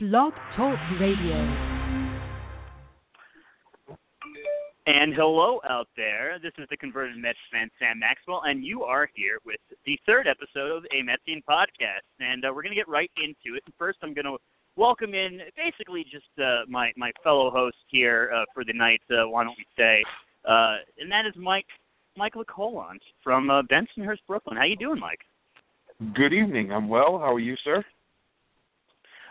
Blog Talk Radio. And hello out there. This is the converted Mets fan Sam Maxwell, and you are here with the third episode of a Metsian podcast. And uh, we're going to get right into it. And first, I'm going to welcome in basically just uh, my my fellow host here uh, for the night. Uh, why don't we say? Uh, and that is Mike Mike Lecolant from uh, Bensonhurst, Brooklyn. How are you doing, Mike? Good evening. I'm well. How are you, sir?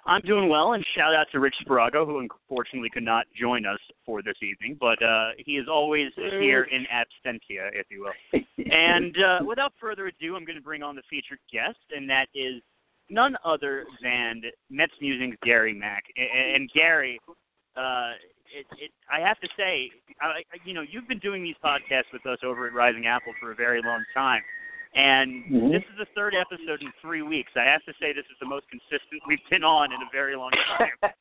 I'm doing well, and shout out to Rich Sparago, who unfortunately could not join us for this evening, but uh, he is always here in absentia, if you will. and uh, without further ado, I'm going to bring on the featured guest, and that is none other than Mets Musings Gary Mack. And, and Gary, uh, it, it, I have to say, I, you know, you've been doing these podcasts with us over at Rising Apple for a very long time. And Mm-hmm. this is the third episode in three weeks. I have to say this is the most consistent we've been on in a very long time.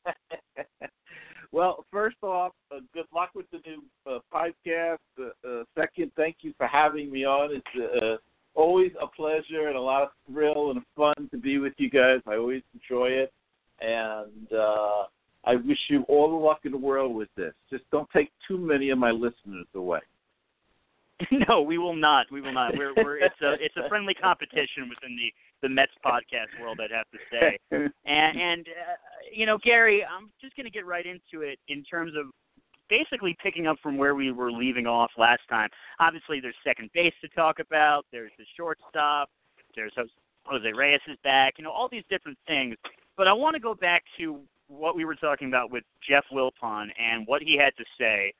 well, first off, uh, good luck with the new uh, podcast. Uh, uh, second, thank you for having me on. It's uh, always a pleasure and a lot of thrill and fun to be with you guys. I always enjoy it, and uh, I wish you all the luck in the world with this. Just don't take too many of my listeners away. no, we will not. We will not. We're, we're it's a it's a friendly competition within the the Mets podcast world. I'd have to say. And and uh, you know, Gary, I'm just going to get right into it in terms of basically picking up from where we were leaving off last time. Obviously, there's second base to talk about. There's the shortstop. There's Jose- Jose Reyes is back. You know, all these different things. But I want to go back to what we were talking about with Jeff Wilpon and what he had to say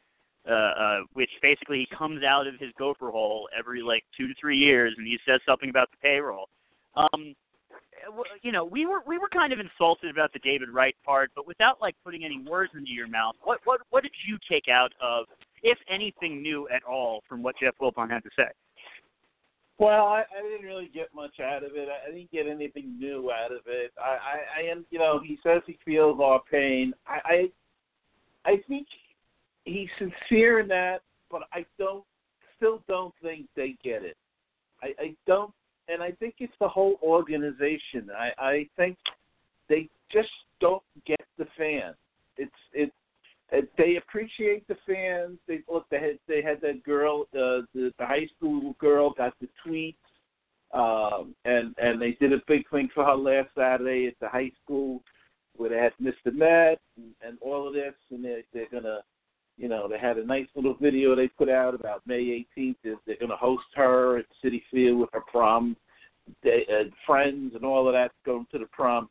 uh, uh, which basically he comes out of his gopher hole every like two to three years, and he says something about the payroll. Um, you know, we were we were kind of insulted about the David Wright part, but without like putting any words into your mouth, what what what did you take out of, if anything, new at all from what Jeff Wilpon had to say? Well, I, I didn't really get much out of it. I, I didn't get anything new out of it. I, I, I am, you know, he says he feels our pain. I, I, I think he's sincere in that, but I don't, still don't think they get it. I, I don't, and I think it's the whole organization. I, I think they just don't get the fans. It's, it, they appreciate the fans. They look. They had they had that girl, uh, the the high school girl, got the tweets, um, and and they did a big thing for her last Saturday at the high school, where they had Mr. Met and, and all of this, and they they're gonna, you know, they had a nice little video they put out about May 18th. They're, they're gonna host her at Citi Field with her prom they, uh, friends and all of that going to the prom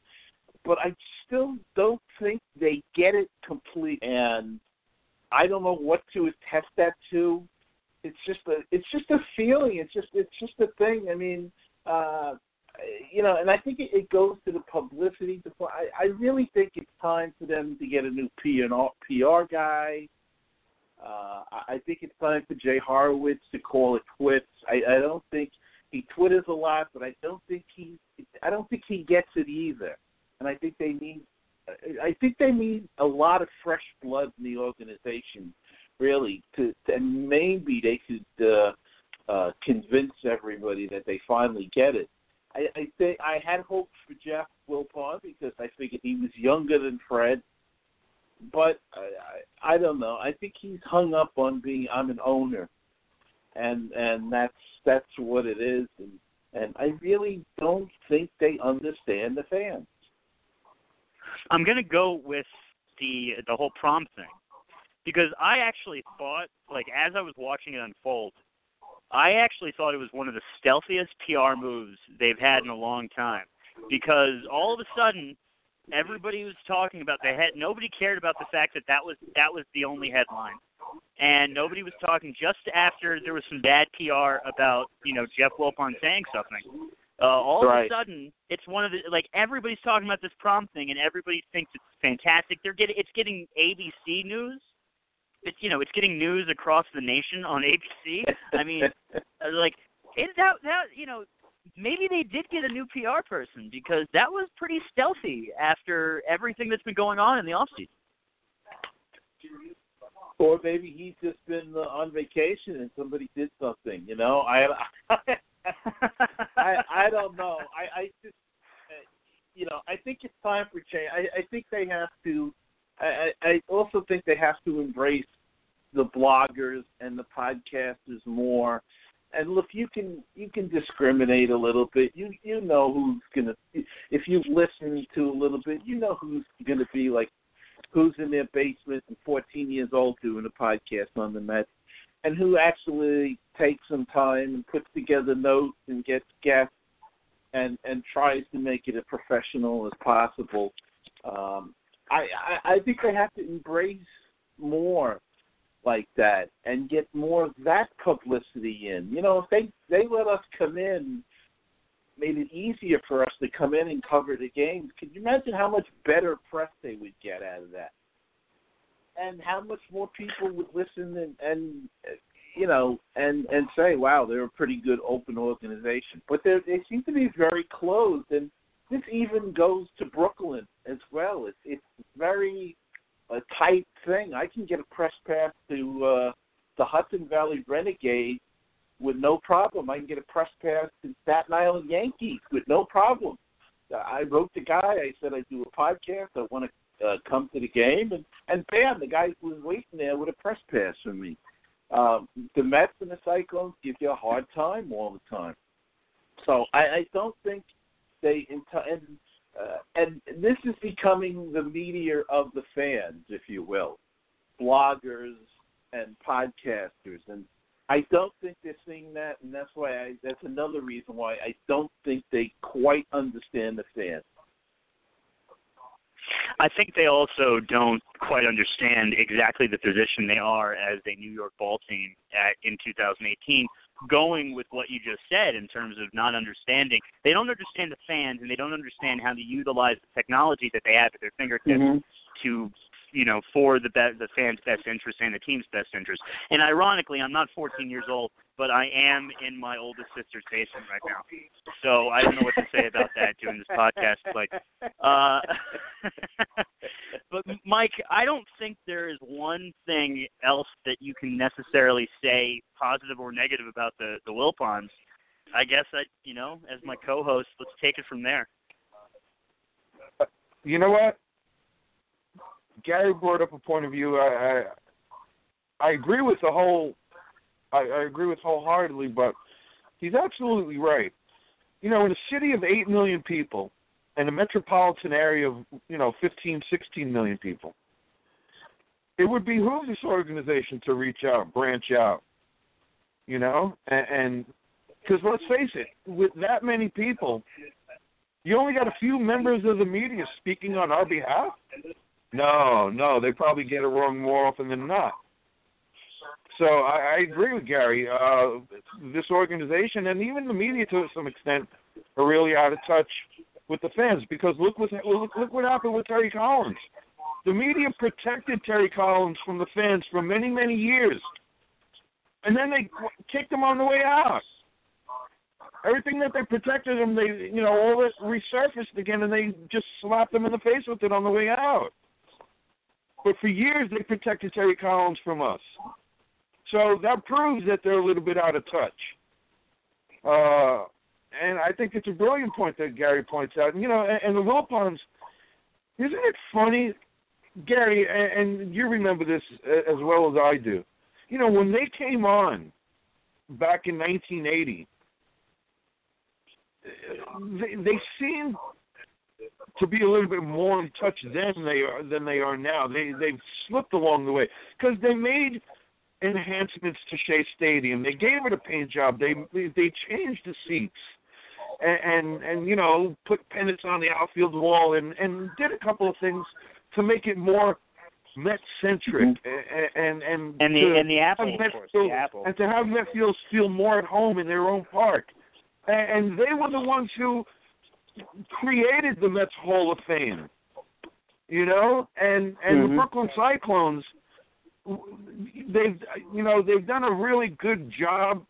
but I still don't think they get it complete. And I don't know what to attest that to. It's just a it's just a feeling. It's just it's just a thing. I mean, uh, you know, and I think it, it goes to the publicity. I, I really think it's time for them to get a new PR PR guy. Uh, I think it's time for Jay Horwitz to call it quits. I, I don't think he twitters a lot, but I don't think he I don't think he gets it either and I think they need I think they need a lot of fresh blood in the organization, really, to and maybe they could uh, uh, convince everybody that they finally get it. I, I think I had hopes for Jeff Wilpon because I figured he was younger than Fred, but I, I, I don't know. I think he's hung up on being I'm an owner, and and that's that's what it is, and and I really don't think they understand the fans. I'm gonna go with the the whole prom thing because I actually thought, like, as I was watching it unfold, I actually thought it was one of the stealthiest PR moves they've had in a long time because all of a sudden everybody was talking about the head. Nobody cared about the fact that that was that was the only headline, and nobody was talking just after there was some bad PR about you know Jeff Wilpon saying something. Uh, all Right. of a sudden, it's one of the like everybody's talking about this prom thing, and everybody thinks it's fantastic. They're getting it's getting ABC news. It's you know it's getting news across the nation on ABC. I mean, uh, like it that that you know maybe they did get a new PR person because that was pretty stealthy after everything that's been going on in the offseason. or maybe he's just been uh, on vacation and somebody did something. You know, I I I don't know. I I just you know, I think it's time for change. I, I think they have to. I, I also think they have to embrace the bloggers and the podcasters more. And look, you can you can discriminate a little bit. You you know who's gonna if you've listened to a little bit, you know who's gonna be like who's in their basement and 14 years old doing a podcast on the Mets, and who actually takes some time and puts together notes and gets guests and and tries to make it as professional as possible. Um, I, I I think they have to embrace more like that and get more of that publicity in. You know, if they they let us come in, made it easier for us to come in and cover the games. Could you imagine how much better press they would get out of that? And how much more people would listen and, and you know, and and say, "Wow, they're a pretty good open organization." But they they seem to be very closed, and this even goes to Brooklyn as well. It's it's very a tight thing. I can get a press pass to uh, the Hudson Valley Renegades with no problem. I can get a press pass to Staten Island Yankees with no problem. I wrote the guy. I said I do a podcast. I want to uh, come to the game, and and bam, the guy was waiting there with a press pass for me. Um, the Mets and the Cyclones give you a hard time all the time. So I, I don't think they and uh, and this is becoming the media of the fans, if you will, bloggers and podcasters, and I don't think they're seeing that, and that's why I, that's another reason why I don't think they quite understand the fans. I think they also don't quite understand exactly the position they are as a New York ball team at, in 2018 going with what you just said in terms of not understanding. They don't understand the fans, and they don't understand how to utilize the technology that they have at their fingertips mm-hmm. to you know, for the be- the fans' best interest and the team's best interest. And ironically, I'm not 14 years old, but I am in my oldest sister's basement right now. So I don't know what to say about that doing this podcast. Like, uh, but Mike, I don't think there is one thing else that you can necessarily say positive or negative about the the Wilpons. I guess I, you know, as my co-host, let's take it from there. Uh, you know what? Gary brought up a point of view. I I, I agree with the whole. I, I agree with wholeheartedly, but he's absolutely right. You know, in a city of eight million people, and a metropolitan area of you know fifteen, sixteen million people, it would behoove this organization to reach out, branch out. You know, and because let's face it, with that many people, you only got a few members of the media speaking on our behalf. No, no, they probably get it wrong more often than not. So I, I agree with Gary. Uh, this organization and even the media, to some extent, are really out of touch with the fans because look what look, look what happened with Terry Collins. The media protected Terry Collins from the fans for many many years, and then they kicked him on the way out. Everything that they protected him, they you know all it resurfaced again, and they just slapped him in the face with it on the way out. But for years, they protected Terry Collins from us. So that proves that they're a little bit out of touch. Uh, and I think it's a brilliant point that Gary points out. You know, and, and the Wilpons, isn't it funny, Gary, and, and you remember this uh, as well as I do. You know, when they came on back in 1980, they, they seemed to be a little bit more in touch then they are than they are now. They they've slipped along the way because they made enhancements to Shea Stadium. They gave it a paint job. They they changed the seats. And, and and you know put pennants on the outfield wall and and did a couple of things to make it more Met centric mm-hmm. and and and the to and the apple, Met course, feel, the apple. and to have Met feel feel more at home in their own park, and, and they were the ones who created the Mets Hall of Fame. You know, and and mm-hmm. the Brooklyn Cyclones, they've you know they've done a really good job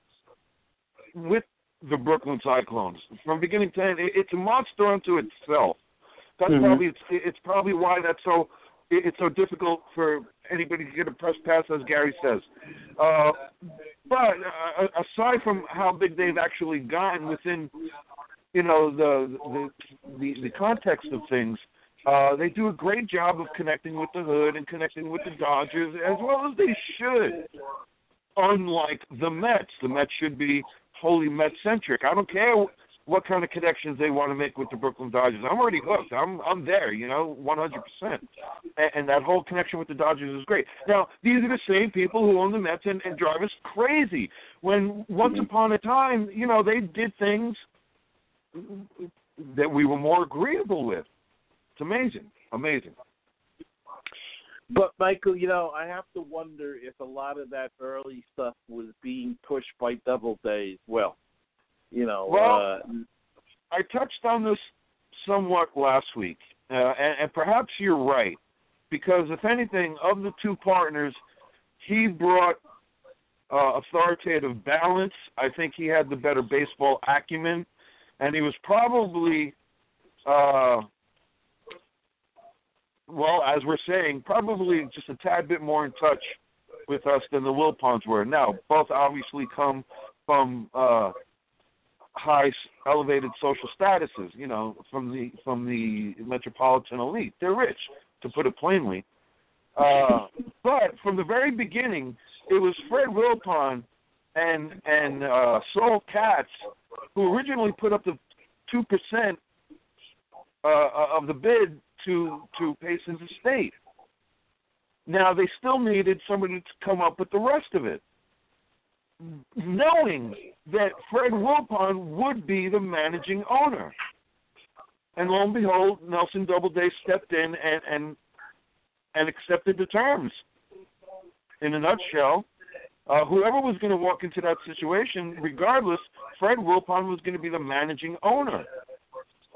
with the Brooklyn Cyclones from beginning to end. It's a monster unto itself. That's mm-hmm. probably it's, it's probably why that's so it's so difficult for anybody to get a press pass, as Gary says. Uh, but uh, aside from how big they've actually gotten within you know the the the, the context of things, uh, they do a great job of connecting with the hood and connecting with the Dodgers as well as they should. Unlike the Mets, the Mets should be wholly Met centric. I don't care what kind of connections they want to make with the Brooklyn Dodgers. I'm already hooked. I'm I'm there, you know, 100%. And, and that whole connection with the Dodgers is great. Now, these are the same people who own the Mets and, and drive us crazy. When once upon a time, you know, they did things that we were more agreeable with. It's amazing, amazing. But Michael, you know, I have to wonder if a lot of that early stuff was being pushed by Doubleday as well. You know, Well, uh, I touched on this somewhat last week, uh, and, and perhaps you're right, because if anything, of the two partners, he brought uh, authoritative balance. I think he had the better baseball acumen, and he was probably, uh, well, as we're saying, probably just a tad bit more in touch with us than the Wilpons were. Now, both obviously come from uh, high, elevated social statuses. You know, from the from the metropolitan elite. They're rich, to put it plainly. Uh, but from the very beginning, it was Fred Wilpon and and uh, Saul Katz who originally put up the two percent uh, of the bid to to Payson's estate. Now they still needed somebody to come up with the rest of it, knowing that Fred Wilpon would be the managing owner. And lo and behold, Nelson Doubleday stepped in and and and accepted the terms. In a nutshell, uh, whoever was going to walk into that situation, regardless, Fred Wilpon was going to be the managing owner.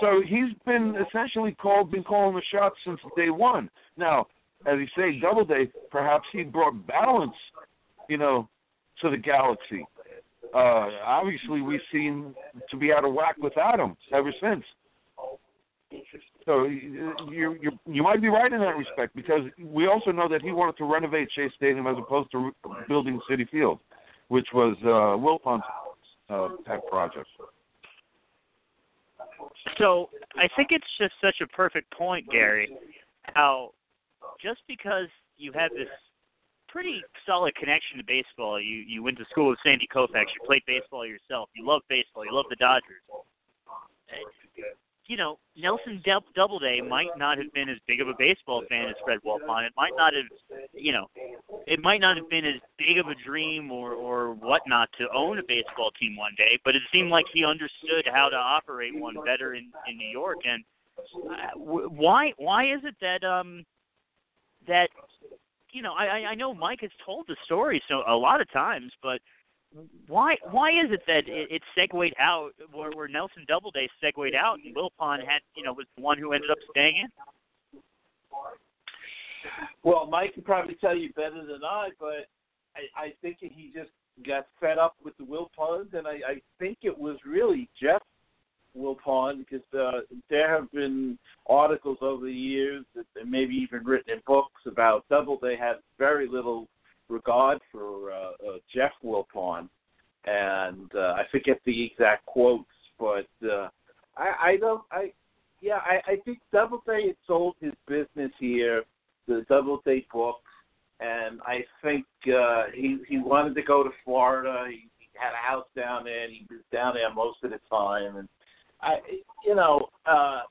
So he's been essentially called, been calling the shots since day one. Now, as you say, Doubleday, perhaps he brought balance, you know, to the galaxy. Uh, obviously, we've seen to be out of whack without him ever since. So you you you might be right in that respect because we also know that he wanted to renovate Shea Stadium as opposed to building Citi Field, which was uh, Wilpon's uh, pet project. So I think it's just such a perfect point, Gary, how just because you have this pretty solid connection to baseball, you you went to school with Sandy Koufax, you played baseball yourself, you love baseball, you love the Dodgers. You know, Nelson Doubleday might not have been as big of a baseball fan as Fred Wilpon. It might not have, you know, it might not have been as big of a dream or or whatnot to own a baseball team one day. But it seemed like he understood how to operate one better in in New York. And uh, why why is it that um that you know I I know Mike has told the story so a lot of times, but why why is it that it, it segued out where, where Nelson Doubleday segued out and Wilpon had you know was the one who ended up staying in? Well, Mike can probably tell you better than I, but I, I think he just got fed up with the Wilpons, and I, I think it was really Jeff Wilpon because uh, there have been articles over the years that maybe even written in books about Doubleday had very little regard for uh, uh, Jeff Wilpon, and uh, I forget the exact quotes, but uh, I, I don't. I yeah, I, I think Doubleday had sold his business here, the Doubleday books, and I think uh, he he wanted to go to Florida. He, he had a house down there, and he was down there most of the time. And I, you know, uh,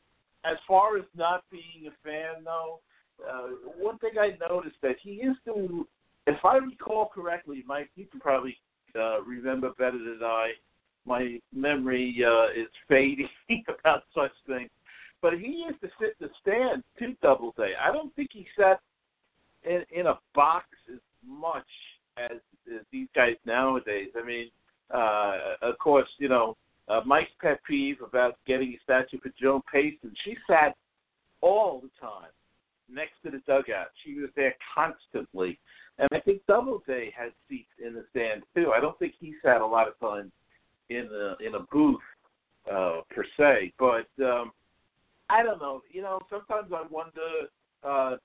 as far as not being a fan, though, uh, one thing I noticed that he used to, if I recall correctly, Mike, you can probably uh, remember better than I. My memory uh, is fading about such things. But he used to sit in the stand to Doubleday. I don't think he sat in in a box as much as, as these guys nowadays. I mean, uh, of course, you know, uh, Mike's pet peeve about getting a statue for Joan Payson. She sat all the time next to the dugout. She was there constantly. And I think Doubleday had seats in the stands too. I don't think he sat a lot of time in a in a booth uh, per se, but um, I don't know. You know, sometimes I wonder. Uh,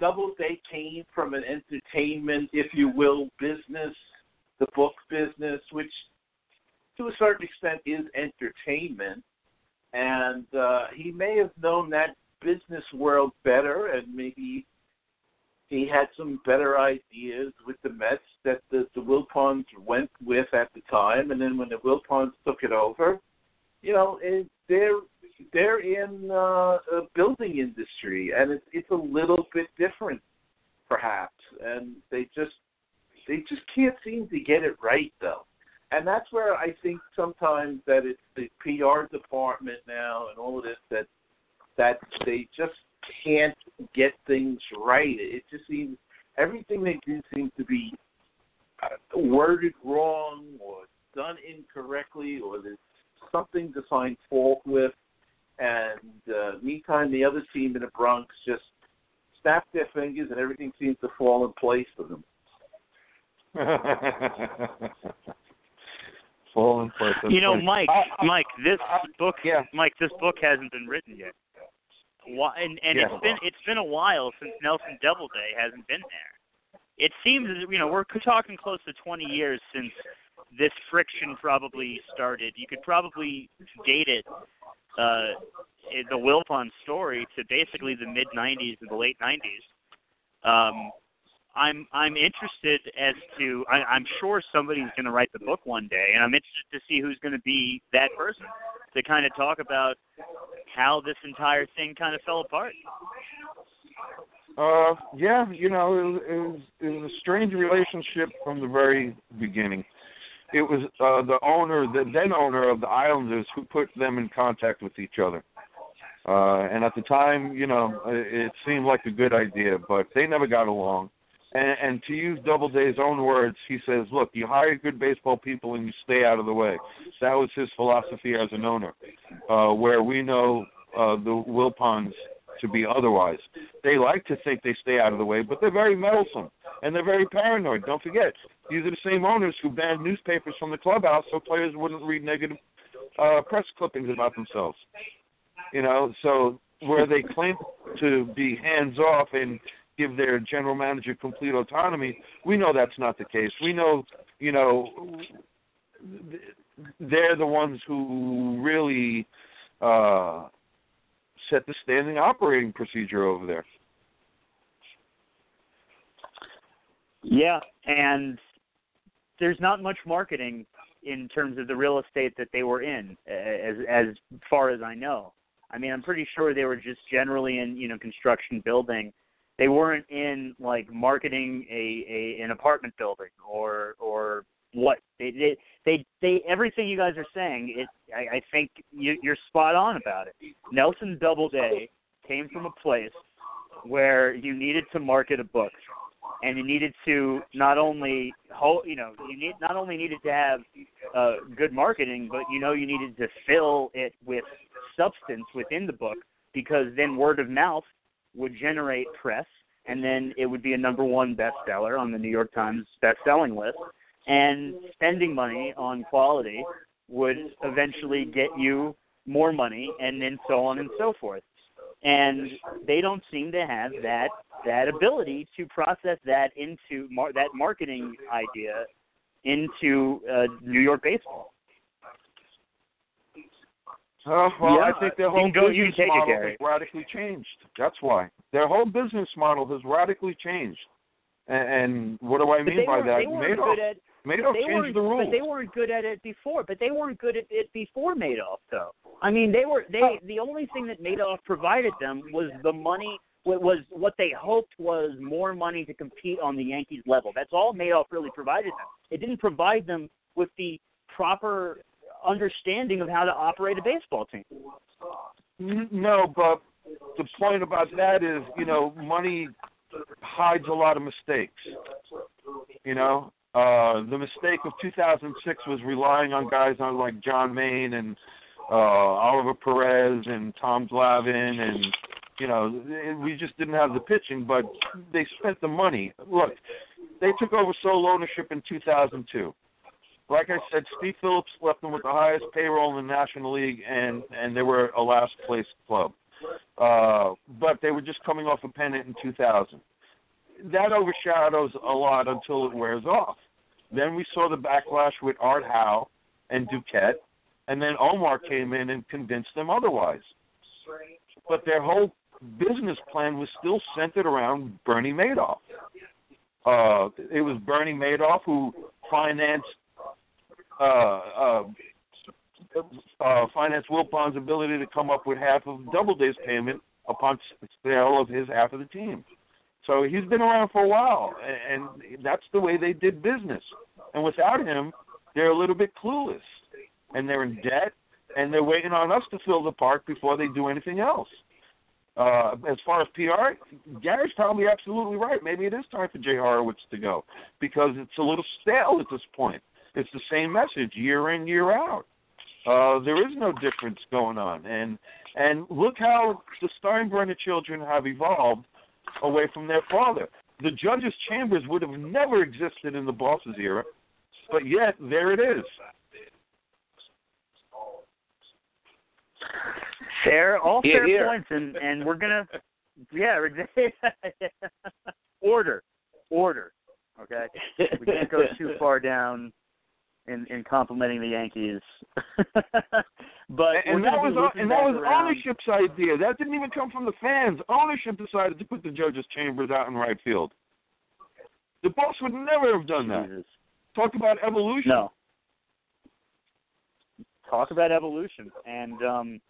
Doubleday came from an entertainment, if you will, business, the book business, which to a certain extent is entertainment. and uh, he may have known that business world better, and maybe he had some better ideas with the Mets that the, the Wilpons went with at the time, and then when the Wilpons took it over, you know, it, they're they're in uh, a building industry, and it's it's a little bit different, perhaps, and they just they just can't seem to get it right though, and that's where I think sometimes that it's the PR department now and all of this that that they just can't get things right. It just seems everything they do seems to be uh, worded wrong or done incorrectly, or there's something to find fault with. And uh, meantime, the other team in the Bronx just snap their fingers, and everything seems to fall in place for them. fall in place. You know, Mike, I, I, Mike, this I, book, yeah. Mike, this book hasn't been written yet. Why, and and Yeah. it's been it's been a while since Nelson Doubleday hasn't been there. It seems you know we're talking close to 20 years since this friction probably started. You could probably date it uh the Wilpon story to basically the mid 90s and the late 90s. Um, I'm I'm interested as to I, I'm sure somebody's going to write the book one day, and I'm interested to see who's going to be that person to kind of talk about how this entire thing kind of fell apart. Uh, yeah, you know, it, was- it was it was a strange relationship from the very beginning. It was uh, the owner, the then owner of the Islanders, who put them in contact with each other. Uh, and at the time, you know, it, seemed like a good idea, but they never got along. And, and to use Doubleday's own words, he says, "Look, you hire good baseball people and you stay out of the way." That was his philosophy as an owner. Uh, where we know uh, the Wilpons to be otherwise. They like to think they stay out of the way, but they're very meddlesome and they're very paranoid. Don't forget, these are the same owners who banned newspapers from the clubhouse so players wouldn't read negative uh, press clippings about themselves. You know, so where they claim to be hands off and give their general manager complete autonomy, we know that's not the case. We know, you know, they're the ones who really uh, set the standing operating procedure over there. Yeah, and there's not much marketing in terms of the real estate that they were in, as as far as I know. I mean, I'm pretty sure they were just generally in you know construction building. They weren't in like marketing a, a an apartment building or or what they they they, they everything you guys are saying. It I, I think you, you're spot on about it. Nelson Doubleday came from a place where you needed to market a book and you needed to not only hold, you know, you need not only needed to have uh, good marketing, but you know you needed to fill it with substance within the book because then word of mouth would generate press, and then it would be a number one bestseller on the New York Times best-selling list. And spending money on quality would eventually get you more money, and then so on and so forth. And they don't seem to have that that ability to process that into mar- that marketing idea into uh, New York baseball. Uh, well, Yeah, I think their whole go- business it, model Gary. has radically changed. That's why their whole business model has radically changed. And, and what do I But mean by that? they weren't Madoff, good at Madoff they changed weren't, the rules. but they weren't good at it before. But they weren't good at it before Madoff, though. I mean, they were they. The only thing that Madoff provided them was the money. Was what they hoped was more money to compete on the Yankees level. That's all Madoff really provided them. It didn't provide them with the proper understanding of how to operate a baseball team. No, but the point about that is, you know, money hides a lot of mistakes. You know, uh, the mistake of 2006 was relying on guys on like John Maine and uh, Oliver Perez and Tom Glavine, and you know, we just didn't have the pitching, but they spent the money. Look, they took over sole ownership in 2002. Like I said, Steve Phillips left them with the highest payroll in the National League, and and they were a last place club. Uh, but they were just coming off a pennant in 2000. That overshadows a lot until it wears off. Then we saw the backlash with Art Howe and Duquette, and then Omar came in and convinced them otherwise. But their whole business plan was still centered around Bernie Madoff. Uh, it was Bernie Madoff who financed uh, uh, uh, financed Wilpon's ability to come up with half of Doubleday's payment upon sale of his half of the team. So he's been around for a while, and that's the way they did business. And without him, they're a little bit clueless, and they're in debt, and they're waiting on us to fill the park before they do anything else. Uh, as far as PR, Gary's probably absolutely right. Maybe it is time for Jay Horwitz to go because it's a little stale at this point. It's the same message year in year out. Uh, there is no difference going on, and and look how the Steinbrenner children have evolved away from their father. The judges' chambers would have never existed in the boss's era, but yet there it is. Fair, all Here, fair here. points, and and we're gonna, yeah, order, order. Okay, we can't go too far down in in complimenting the Yankees. but and, and that was and that was around. ownership's idea. That didn't even come from the fans. Ownership decided to put the judges' chambers out in right field. The boss would never have done that. Jesus. Talk about evolution. No. Talk about evolution. And um,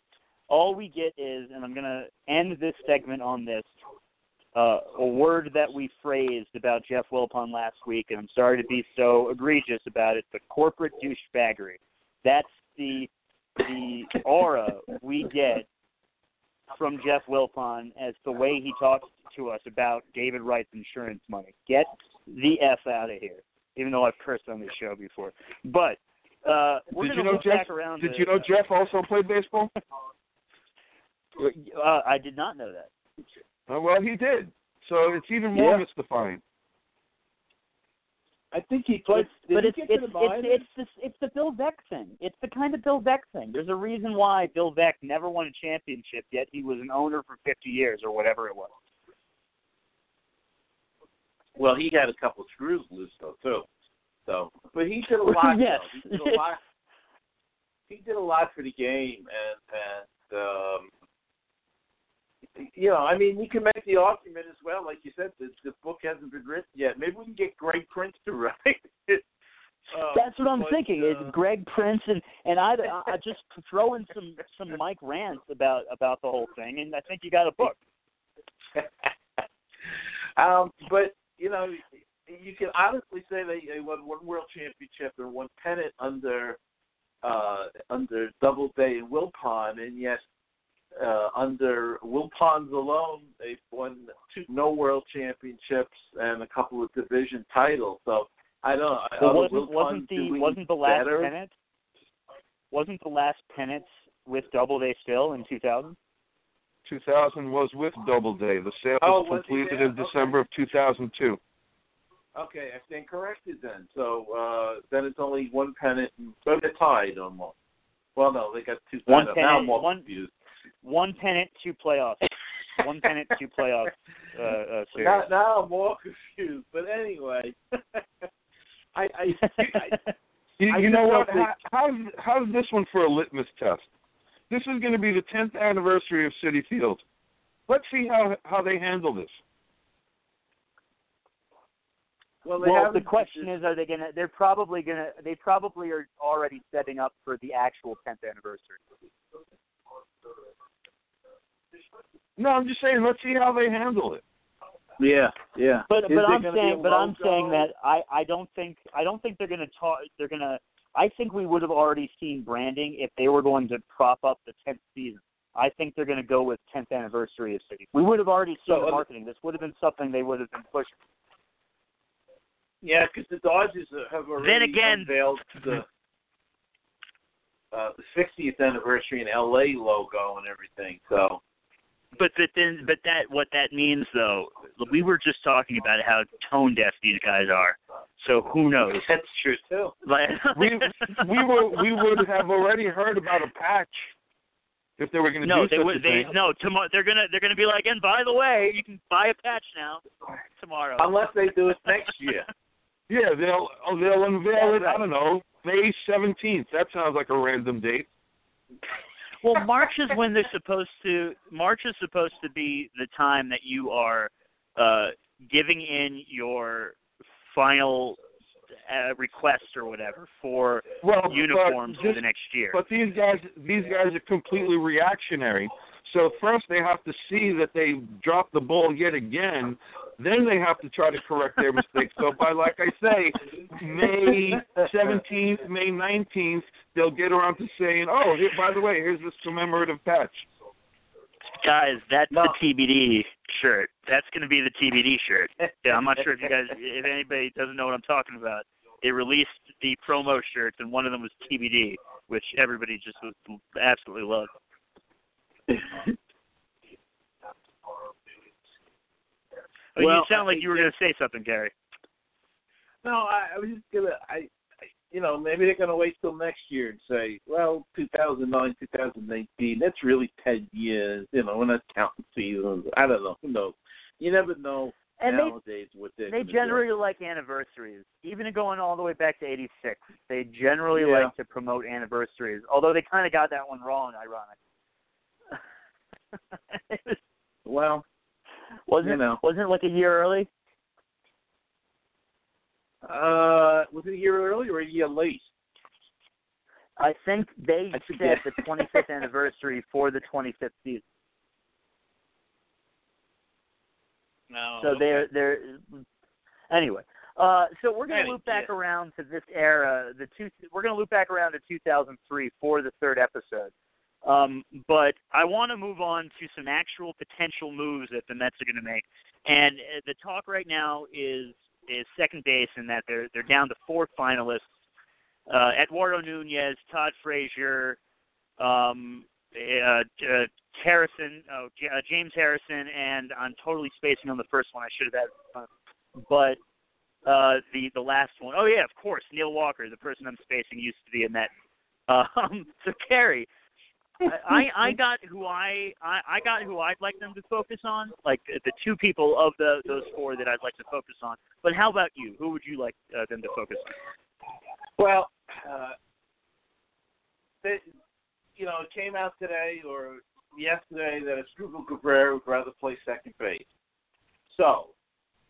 all we get is, and I'm going to end this segment on this, uh, a word that we phrased about Jeff Wilpon last week, and I'm sorry to be so egregious about it, but corporate douchebaggery. That's the the aura we get from Jeff Wilpon as the way he talks to us about David Wright's insurance money. Get the F out of here. Even though I've cursed on this show before. But uh we're Did you know Jeff? around Did to- you know Jeff also played baseball? uh, I did not know that. Uh, well, he did. So it's even more Yeah. mystifying. I think he played. Did but it's get it's it's it's the it's the Bill Veeck thing. It's the kind of Bill Veeck thing. There's a reason why Bill Veeck never won a championship, yet he was an owner for 50 years or whatever it was. Well, he had a couple screws loose though too. So, but he did a lot. Yes. though. He did a lot. He did a lot for the game, and and um, you know, I mean, you can make the argument as well, like you said, the, the book hasn't been written yet. Maybe we can get Greg Prince to write it. Uh, That's what I'm but, thinking. uh, It's Greg Prince and and I I just throw in some some Mike rants about about the whole thing, and I think you got a book. um, but you know, you can honestly say they, they won one world championship and one pennant under uh, under Doubleday and Wilpon, and yet uh, under Wilpon's alone, they've won two no world championships and a couple of division titles. So I don't. know. Well, wasn't wasn't the wasn't the last better? pennant wasn't the last pennant with Doubleday still in 2000? 2000 was with Doubleday. The sale Oh, was was completed there? in December of 2002. Okay, I stand corrected then. So uh, then it's only one pennant. And, so they're tied almost. Well, no, they got two tied One up. pennant, Now I'm all one- confused. One pennant, two playoffs. One pennant, two playoffs. Uh, uh, series. Now, now I'm all confused. But anyway, I, I, I You, I you know what? think- How, how's how's this one for a litmus test? This is going to be the 10th anniversary of Citi Field. Let's see how how they handle this. well, well, the question is, are they gonna? They're probably gonna. They probably are already setting up for the actual 10th anniversary. No, I'm just saying. Let's see how they handle it. Yeah, yeah. But Is but I'm saying but I'm saying that I I don't think I don't think they're gonna talk. They're gonna. I think we would have already seen branding if they were going to prop up the 10th season. I think they're going to go with 10th anniversary of City. We would have already seen So, the uh, marketing. This would have been something they would have been pushing. Yeah, because the Dodgers have already Then again- unveiled the uh, the 60th anniversary in LA logo and everything. So But but then but that what that means though, we were just talking about how tone deaf these guys are. So who knows? that's true too. Like We we were we would have already heard about a patch if they were going to no, do they such would. a They thing. no tomorrow. They're gonna they're gonna be like, and by the way, you can buy a patch now tomorrow. Unless they do it next year. Yeah, they'll oh, they'll unveil it. I don't know, May seventeenth. That sounds like a random date. Well, March is when they're supposed to. March is supposed to be the time that you are uh, giving in your final uh, request or whatever for Well, uniforms for the next year. But these guys, these guys are completely reactionary. So first they have to see that they dropped the ball yet again. Then they have to try to correct their mistakes. So by like I say, May seventeenth, May nineteenth, they'll get around to saying, "Oh, here, by the way, here's this commemorative patch." Guys, that's No. the TBD shirt. That's going to be the TBD shirt. Yeah, I'm not sure if you guys, if anybody doesn't know what I'm talking about. They released the promo shirts, and one of them was TBD, which everybody just absolutely loved. Well, you sound like you were going to say something, Gary. No, I, I was just gonna. I, I, you know, maybe they're gonna wait till next year and say, well, 2009, 2019. That's really 10 years. You know, we're not counting seasons. I don't know. Who knows? You never know And they nowadays what they're they gonna do. generally like anniversaries, even going all the way back to '86. They generally Yeah. like to promote anniversaries, although they kind of got that one wrong. Ironic. It was- Well, wasn't You know. wasn't it like a year early? uh, was it a year early or a year late? I think they I said the 25th anniversary for the 25th season. No. So they're they're anyway. Uh, so we're going to loop back yeah. around to this era. The two we're going to loop back around to 2003 for the third episode. Um, but I want to move on to some actual potential moves that the Mets are going to make. And uh, the talk right now is is second base, in that they're they're down to four finalists: uh, Eduardo Nunez, Todd Frazier, um, uh, uh, Harrison, oh, J- uh, James Harrison, and I'm totally spacing on the first one. I should have had, uh, but uh, the the last one, oh yeah, of course, Neil Walker, the person I'm spacing, used to be a Met. Um, so Gary, I I got who I, I I got who I'd like them to focus on, like the, the two people of the those four that I'd like to focus on. But how about you? Who would you like uh, them to focus on? Well, uh, they, you know, it came out today or yesterday that Asdrubal Cabrera would rather play second base. So,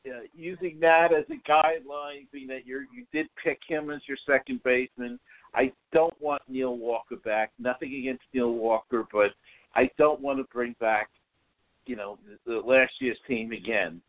uh, using that as a guideline, being that you you did pick him as your second baseman, I don't want Neil Walker back. Nothing against Neil Walker, but I don't want to bring back, you know, the, last year's team again.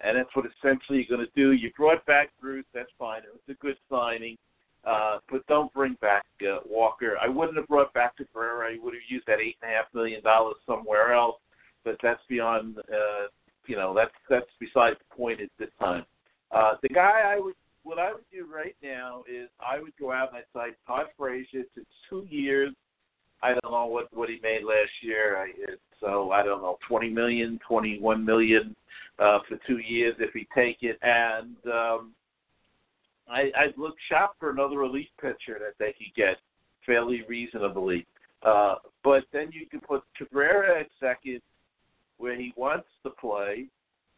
And that's what essentially you're going to do. You brought back Bruce. That's fine. It was a good signing. Uh, but don't bring back uh, Walker. I wouldn't have brought back Cabrera. I would have used that eight and a half million dollars somewhere else. But that's beyond, uh, you know, that's that's beside the point at this time. Uh, the guy I would, what I would do right now is I would go out and I'd sign Todd Frazier to two years. I don't know what what he made last year. I, so I don't know, twenty million, twenty one million uh, for two years if he take it, and um, I, I'd look shop for another relief pitcher that they could get fairly reasonably. Uh, but then you can put Cabrera at second, where he wants to play,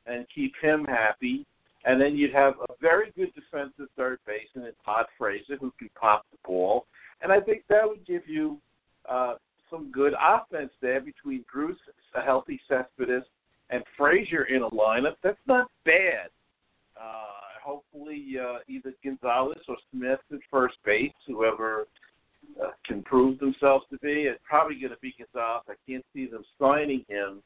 and keep him happy. And then you'd have a very good defensive third baseman in Todd Frazier who can pop the ball. And I think that would give you uh, some good offense there between Bruce, a healthy Cespedes, and Frazier in a lineup. That's not bad. Uh, hopefully, uh, either Gonzalez or Smith at first base, whoever uh, can prove themselves to be. It's probably going to be Gonzalez. I can't see them signing him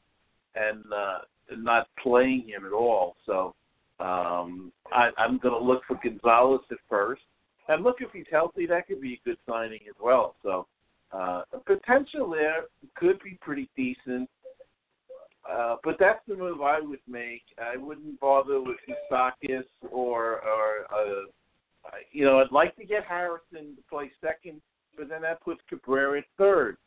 and uh, not playing him at all. So um, I, I'm going to look for Gonzalez at first. And look, if he's healthy, that could be a good signing as well. So uh, potential there could be pretty decent. Uh, but that's the move I would make. I wouldn't bother with Moustakas or, or uh, you know, I'd like to get Harrison to play second, but then that puts Cabrera third.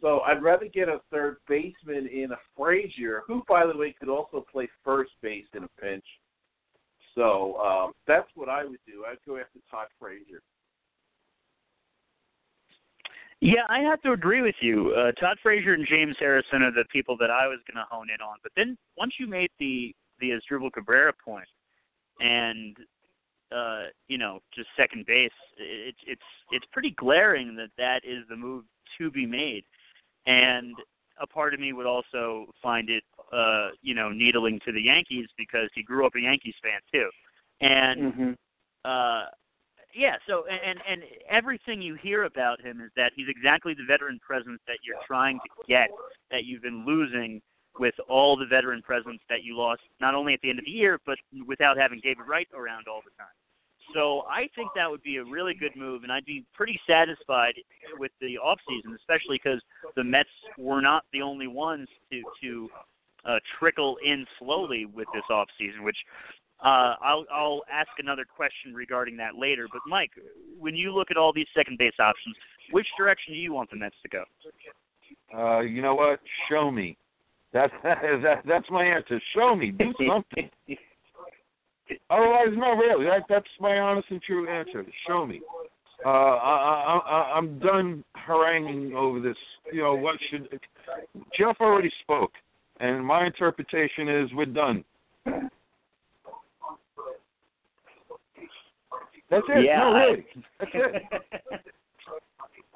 So I'd rather get a third baseman in a Frazier, who, by the way, could also play first base in a pinch. So um, that's what I would do. I'd go after Todd Frazier. Yeah, I have to agree with you. Uh, Todd Frazier and James Harrison are the people that I was going to hone in on. But then once you made the the Asdrubal Cabrera point, and uh, you know, just second base, it's it's it's pretty glaring that that is the move to be made, and a part of me would also find it, uh, you know, needling to the Yankees because he grew up a Yankees fan too, and Mm-hmm. uh, yeah. So and and everything you hear about him is that he's exactly the veteran presence that you're trying to get that you've been losing with all the veteran presence that you lost not only at the end of the year but without having David Wright around all the time. So I think that would be a really good move, and I'd be pretty satisfied with the off season, especially because the Mets were not the only ones to to uh, trickle in slowly with this off season, which uh, I'll I'll ask another question regarding that later. But Mike, when you look at all these second base options, which direction do you want the Mets to go? Uh, you know what? Show me. That's that, that's my answer. Show me. Do something. Otherwise, no, really. That that's my honest and true answer. Show me. Uh, I, I, I, I'm done haranguing over this. You know what should? Jeff already spoke, and my interpretation is we're done. That's it. Yeah, no, really. That's it.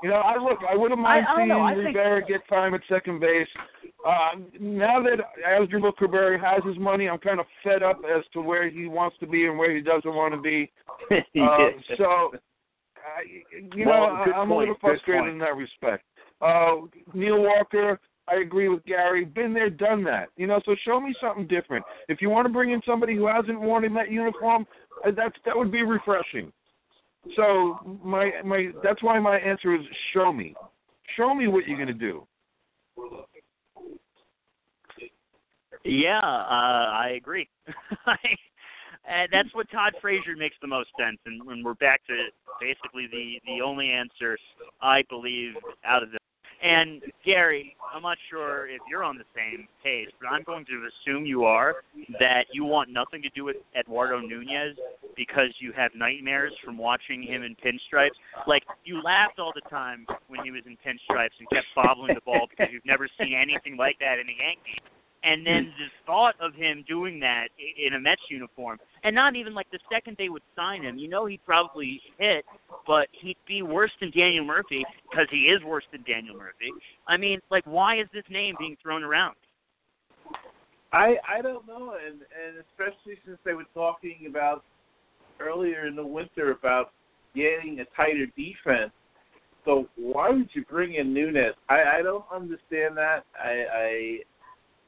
You know, I look. I wouldn't mind I- I seeing know, I think- get time at second base. Uh, now that Asdrubal Cabrera has his money, I'm kind of fed up as to where he wants to be and where he doesn't want to be. Uh, so, I, you Well, know, I- I'm a little frustrated in that respect. Uh, Neil Walker, I agree with Gary. Been there, done that. You know, so show me something different. If you want to bring in somebody who hasn't worn in that uniform, uh, that's that would be refreshing. So my my that's why my answer is show me, show me what you're gonna do. Yeah, uh, I agree. and that's what Todd Frazier makes the most sense. And when we're back to basically the the only answer I believe out of this. And Gary, I'm not sure if you're on the same page, but I'm going to assume you are. That you want nothing to do with Eduardo Nunez because you have nightmares from watching him in pinstripes. Like you laughed all the time when he was in pinstripes and kept bobbling the ball because you've never seen anything like that in a Yankee. And then the thought of him doing that in a Mets uniform, and not even like the second they would sign him, you know he'd probably hit, but he'd be worse than Daniel Murphy because he is worse than Daniel Murphy. I mean, like, why is this name being thrown around? I I don't know, and and especially since they were talking about earlier in the winter about getting a tighter defense. So why would you bring in Nunez? I I don't understand that. I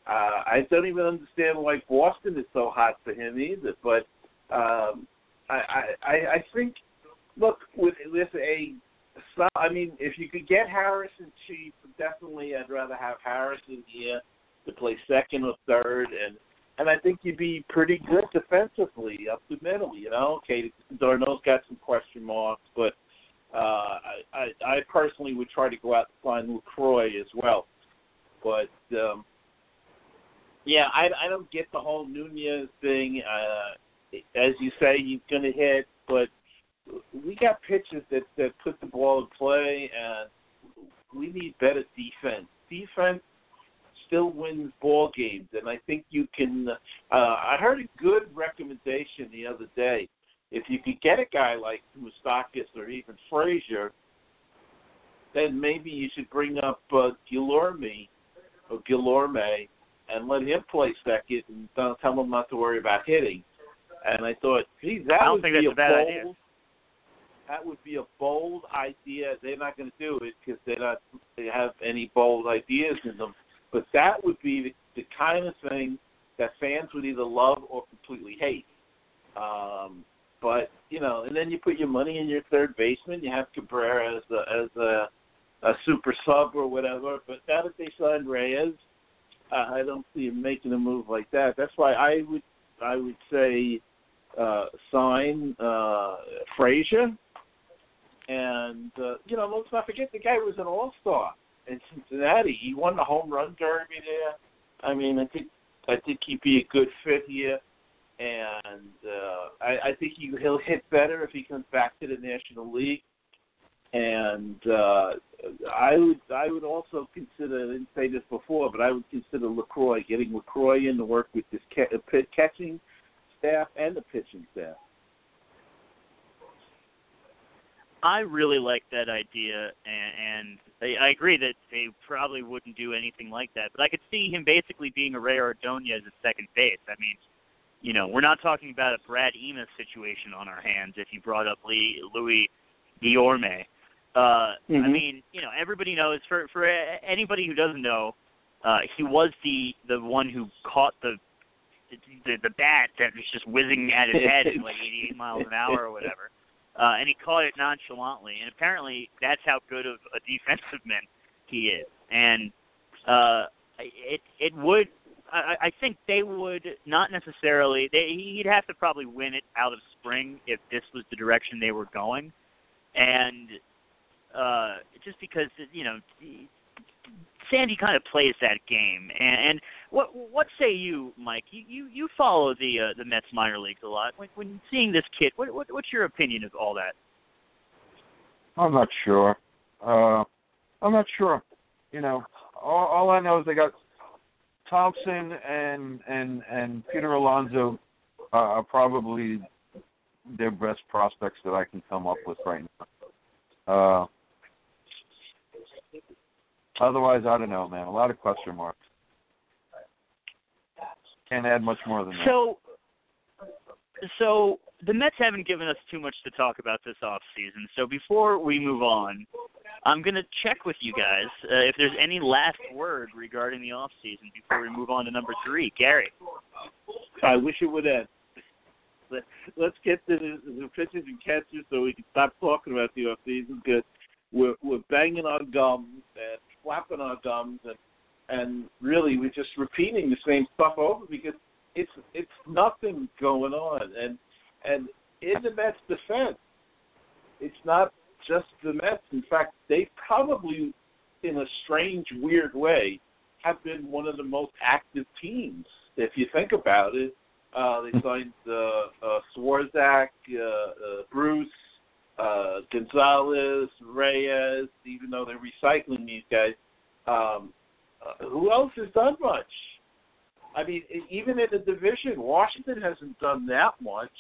uh, I don't even understand why Boston is so hot for him either. But um, I, I I think look with with a I mean, if you could get Harrison cheap, definitely I'd rather have Harrison here to play second or third, and and I think you'd be pretty good defensively up the middle. You know, okay, d'Arnaud's got some question marks, but uh, I, I I personally would try to go out and find Lucroy as well. But um, yeah, I I don't get the whole Nunez thing. Uh, as you say, he's going to hit, but we got pitchers that that put the ball in play, and we need better defense. Defense still wins ball games, and I think you can. Uh, I heard a good recommendation the other day. If you could get a guy like Moustakas or even Frazier, then maybe you should bring up uh, Guillorme or Guillorme and let him play second and don't tell him not to worry about hitting. And I thought, geez, that I don't would think be that's a bad bold, idea. That would be a bold idea. They're not going to do it because they don't they have any bold ideas in them. But that would be the, the kind of thing that fans would either love or completely hate. Um, but you know, and then you put your money in your third baseman. You have Cabrera as a as a, a super sub or whatever. But now that they signed Reyes, uh, I don't see him making a move like that. That's why I would I would say uh, sign uh, Frazier. And uh, you know, let's not forget the guy was an All Star in Cincinnati. He won the home run derby there. I mean, I think I think he'd be a good fit here, and uh, I, I think he, he'll hit better if he comes back to the National League. And uh, I would I would also consider I didn't say this before, but I would consider Lucroy getting Lucroy in to work with this uh, catching staff and the pitching staff. I really like that idea, and, and I, agree that they probably wouldn't do anything like that. But I could see him basically being a Rey Ordonez at second base. I mean, you know, we're not talking about a Brad Emaus situation on our hands. If you brought up Lee, Louis Guillorme, uh, mm-hmm. I mean, you know, everybody knows. For for anybody who doesn't know, uh, he was the the one who caught the the, the bat that was just whizzing at his head at like 88 miles an hour or whatever uh, and he caught it nonchalantly. And apparently, that's how good of a defensive man he is. And uh, it it would. I, I think they would not necessarily. They, he'd have to probably win it out of spring if this was the direction they were going, and uh, just because you know Sandy kind of plays that game. And, and what what say you, Mike? You you, you follow the uh, the Mets minor leagues a lot. When, when seeing this kid, what, what what's your opinion of all that? I'm not sure. Uh, I'm not sure. You know, all, all I know is they got Thompson and and and Peter Alonso uh, are probably their best prospects that I can come up with right now. Uh, Otherwise, I don't know, man. A lot of question marks. Can't add much more than that. So, so the Mets haven't given us too much to talk about this off season. So before we move on, I'm going to check with you guys uh, if there's any last word regarding the off season before we move on to number three. Gary. I wish it would end. Let's get to the, the pitchers and catchers so we can stop talking about the off season because we're we're banging our gums and flapping our gums and and really we're just repeating the same stuff over because it's it's nothing going on. And and in the Mets defense it's not just the Mets. In fact they probably in a strange weird way have been one of the most active teams. If you think about it uh they signed uh, uh Swarzak uh, uh Bruce uh, Gonzalez, Reyes, even though they're recycling these guys. Um, uh, who else has done much? I mean, even in the division, Washington hasn't done that much.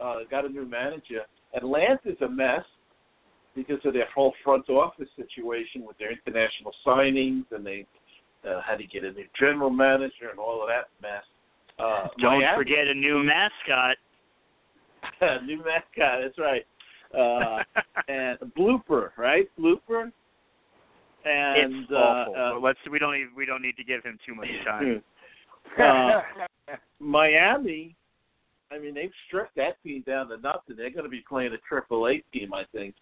Uh, got a new manager. Atlanta's a mess because of their whole front office situation with their international signings, and they uh, had to get a new general manager and all of that mess. Uh, Don't Miami, forget a new mascot. new mascot. That's right uh, and blooper, right? Blooper. And it's awful. Uh, let's we don't even, we don't need to give him too much time. uh, Miami, I mean, they've stripped that team down to nothing. They're going to be playing a Triple A team, I think.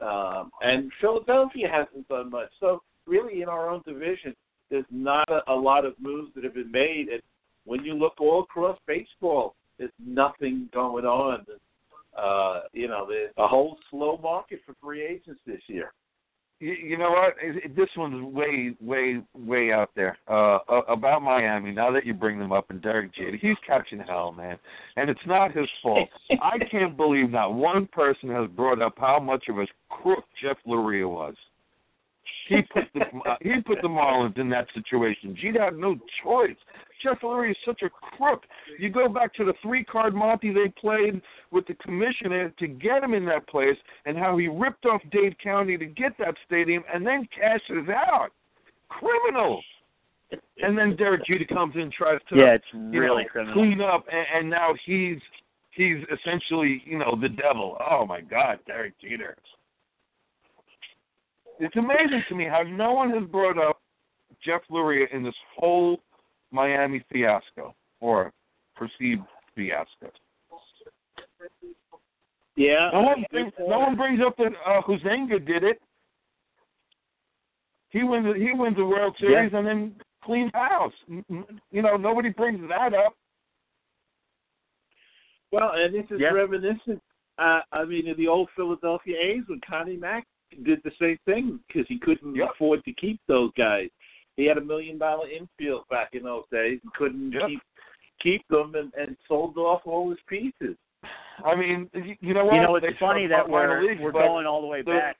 Um, and Philadelphia hasn't done much. So really, in our own division, there's not a, a lot of moves that have been made. And when you look all across baseball, there's nothing going on uh, you know, the, a whole slow market for free agents this year. You, you know what? This one's way, way, way out there. Uh, about Miami. Now that you bring them up, and Derek Jeter, he's catching hell, man, and it's not his fault. I can't believe not one person has brought up how much of a crook Jeff Loria was. He put the uh, he put the Marlins in that situation. Jeter had no choice. Jeff Loria is such a crook. You go back to the three card Monty they played with the commissioner to get him in that place, and how he ripped off Dade County to get that stadium, and then cashes out. Criminal. And then Derek Jeter comes in and tries to yeah, it's really know, clean up, and, and now he's he's essentially you know the devil. Oh my God, Derek Jeter. It's amazing to me how no one has brought up Jeff Loria in this whole Miami fiasco or perceived fiasco. Yeah. No one, brings, no one brings up that uh, Huizenga did it. He wins. He wins the World Series yeah. and then cleans house. You know, nobody brings that up. Well, and this is yeah. reminiscent. Uh, I mean, of the old Philadelphia A's when Connie Mack did the same thing because he couldn't yep. afford to keep those guys. He had a million dollar infield back in those days and couldn't yep. keep keep them and, and sold off all his pieces. I mean, you know what? You know, it's they funny that we're league, we're going all the way the, back.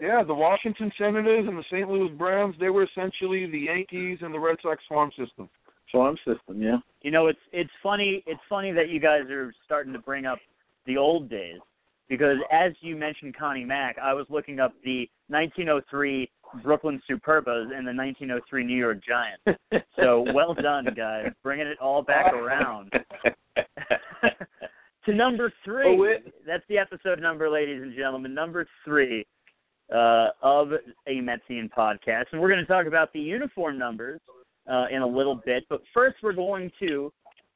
Yeah, the Washington Senators and the St. Louis Browns, they were essentially the Yankees and the Red Sox farm system. Farm system, yeah. You know, it's it's funny it's funny that you guys are starting to bring up the old days because as you mentioned Connie Mack, I was looking up the 1903 Brooklyn Superbas and the 1903 New York Giants. So well done, guys, bringing it all back around to number three. Oh, wait. That's the episode number, ladies and gentlemen. Number three uh, of a Metsian podcast, and we're going to talk about the uniform numbers uh, in a little bit. But first, we're going to,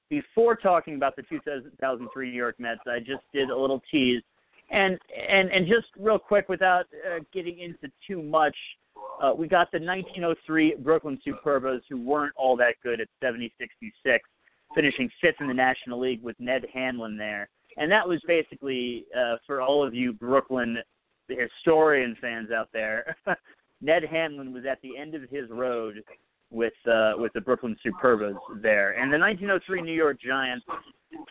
before talking about the 2003 New York Mets, I just did a little tease, and and and just real quick, without uh, getting into too much, uh, we got the 1903 Brooklyn Superbas, who weren't all that good at 70-66, finishing fifth in the National League with Ned Hanlon there, and that was basically uh, for all of you Brooklyn historian fans out there. Ned Hanlon was at the end of his road with uh, with the Brooklyn Superbas there. And the 1903 New York Giants,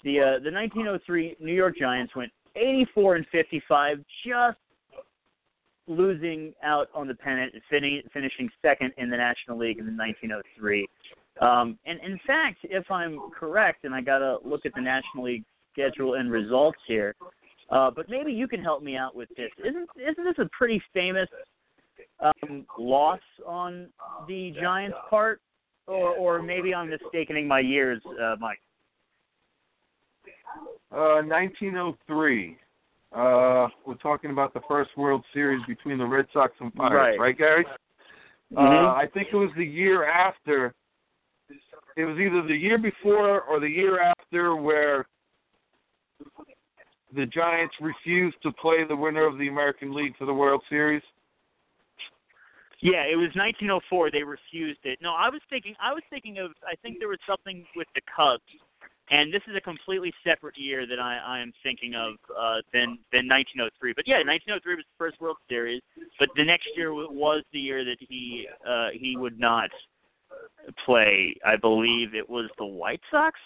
the uh, the 1903 New York Giants went 84 and 55, just losing out on the pennant, fin- finishing second in the National League in the 1903. Um, and in fact, if I'm correct, and I got to look at the National League schedule and results here, uh, but maybe you can help me out with this. Isn't isn't this a pretty famous um, loss on the Giants' part, or or maybe I'm mistaking my years, uh, Mike? Uh, 1903. Uh, we're talking about the first World Series between the Red Sox and Pirates, Right. right, Gary? Uh, Mhm. I think it was the year after. It was either the year before or the year after where the Giants refused to play the winner of the American League for the World Series. Yeah, it was 1904. They refused it. No, I was thinking. I was thinking of. I think there was something with the Cubs, and this is a completely separate year that I, I am thinking of uh, than than 1903. But yeah, 1903 was the first World Series. But the next year was the year that he uh, he would not play. I believe it was the White Sox,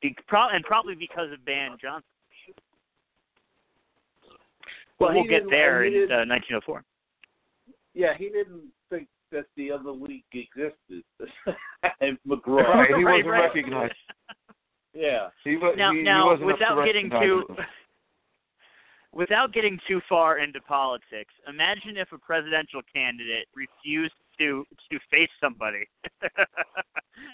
Be- pro- and probably because of Ban Johnson. But Well, we'll get there in uh, 1904. Yeah, he didn't think that the other league existed. and McGraw. Right, he Right, wasn't right. recognized. Yeah. He, wa- now, he, he now wasn't up without getting recognize too without getting too far into politics, imagine if a presidential candidate refused to to face somebody.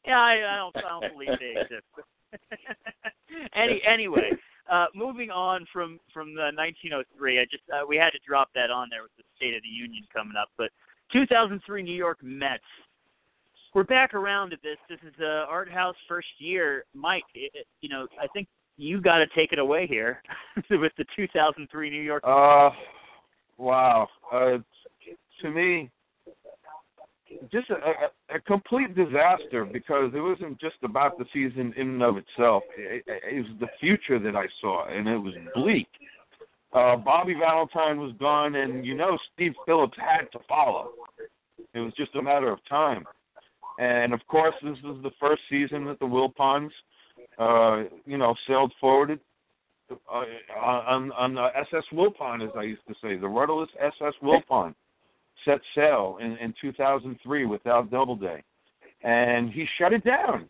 yeah, I, I don't I don't believe they exist. Any anyway, uh, moving on from from the 1903, I just uh, we had to drop that on there with the State of the Union coming up, but 2003 New York Mets. We're back around to this. This is uh, Art Howe's first year. Mike, it, it- you know, I think you got to take it away here with the 2003 New York. Uh, wow. Uh, to me, just a, a, complete disaster because it wasn't just about the season in and of itself. It, it, was the future that I saw, and it was bleak. Uh, Bobby Valentine was gone, and you know Steve Phillips had to follow. It was just a matter of time. And of course, this is the first season that the Wilpons, uh, you know, sailed forward uh, on on the SS Wilpon, as I used to say, the rudderless SS Wilpon set sail in, in 2003 without Doubleday, and he shut it down.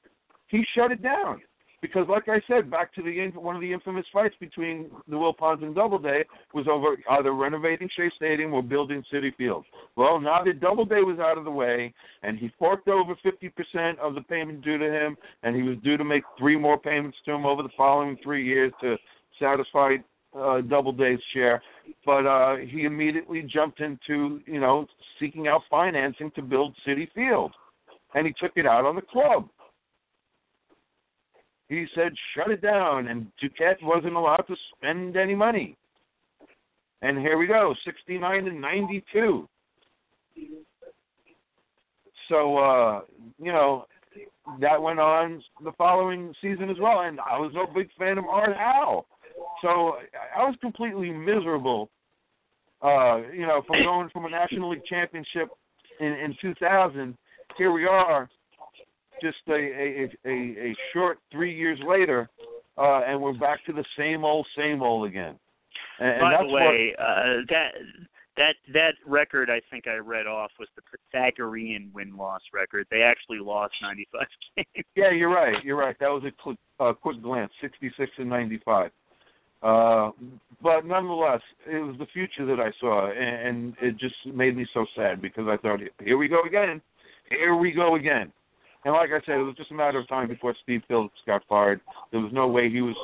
He shut it down because, like I said, back to the one of the infamous fights between the Wilpons and Doubleday was over either renovating Shea Stadium or building Citi Field. Well, now that Doubleday was out of the way, and he forked over 50% of the payment due to him, and he was due to make three more payments to him over the following three years to satisfy uh, Doubleday's share. But uh, he immediately jumped into, you know, seeking out financing to build Citi Field, and he took it out on the club. He said, "Shut it down," and Duquette wasn't allowed to spend any money. And here we go, 69 and 92. So, uh, you know, that went on the following season as well. And I was no big fan of Art Howe. So I was completely miserable, uh, you know, from going from a National League championship in, in 2000. Here we are, just a, a, a, a short three years later, uh, and we're back to the same old, same old again. And, By that's the way, uh, that that that record I think I read off was the Pythagorean win loss record. They actually lost 95 games. Yeah, you're right. You're right. That was a quick, uh, quick glance. 66 and 95. Uh, but nonetheless, it was the future that I saw, and, and it just made me so sad because I thought, here we go again, here we go again. And like I said, it was just a matter of time before Steve Phillips got fired. There was no way he was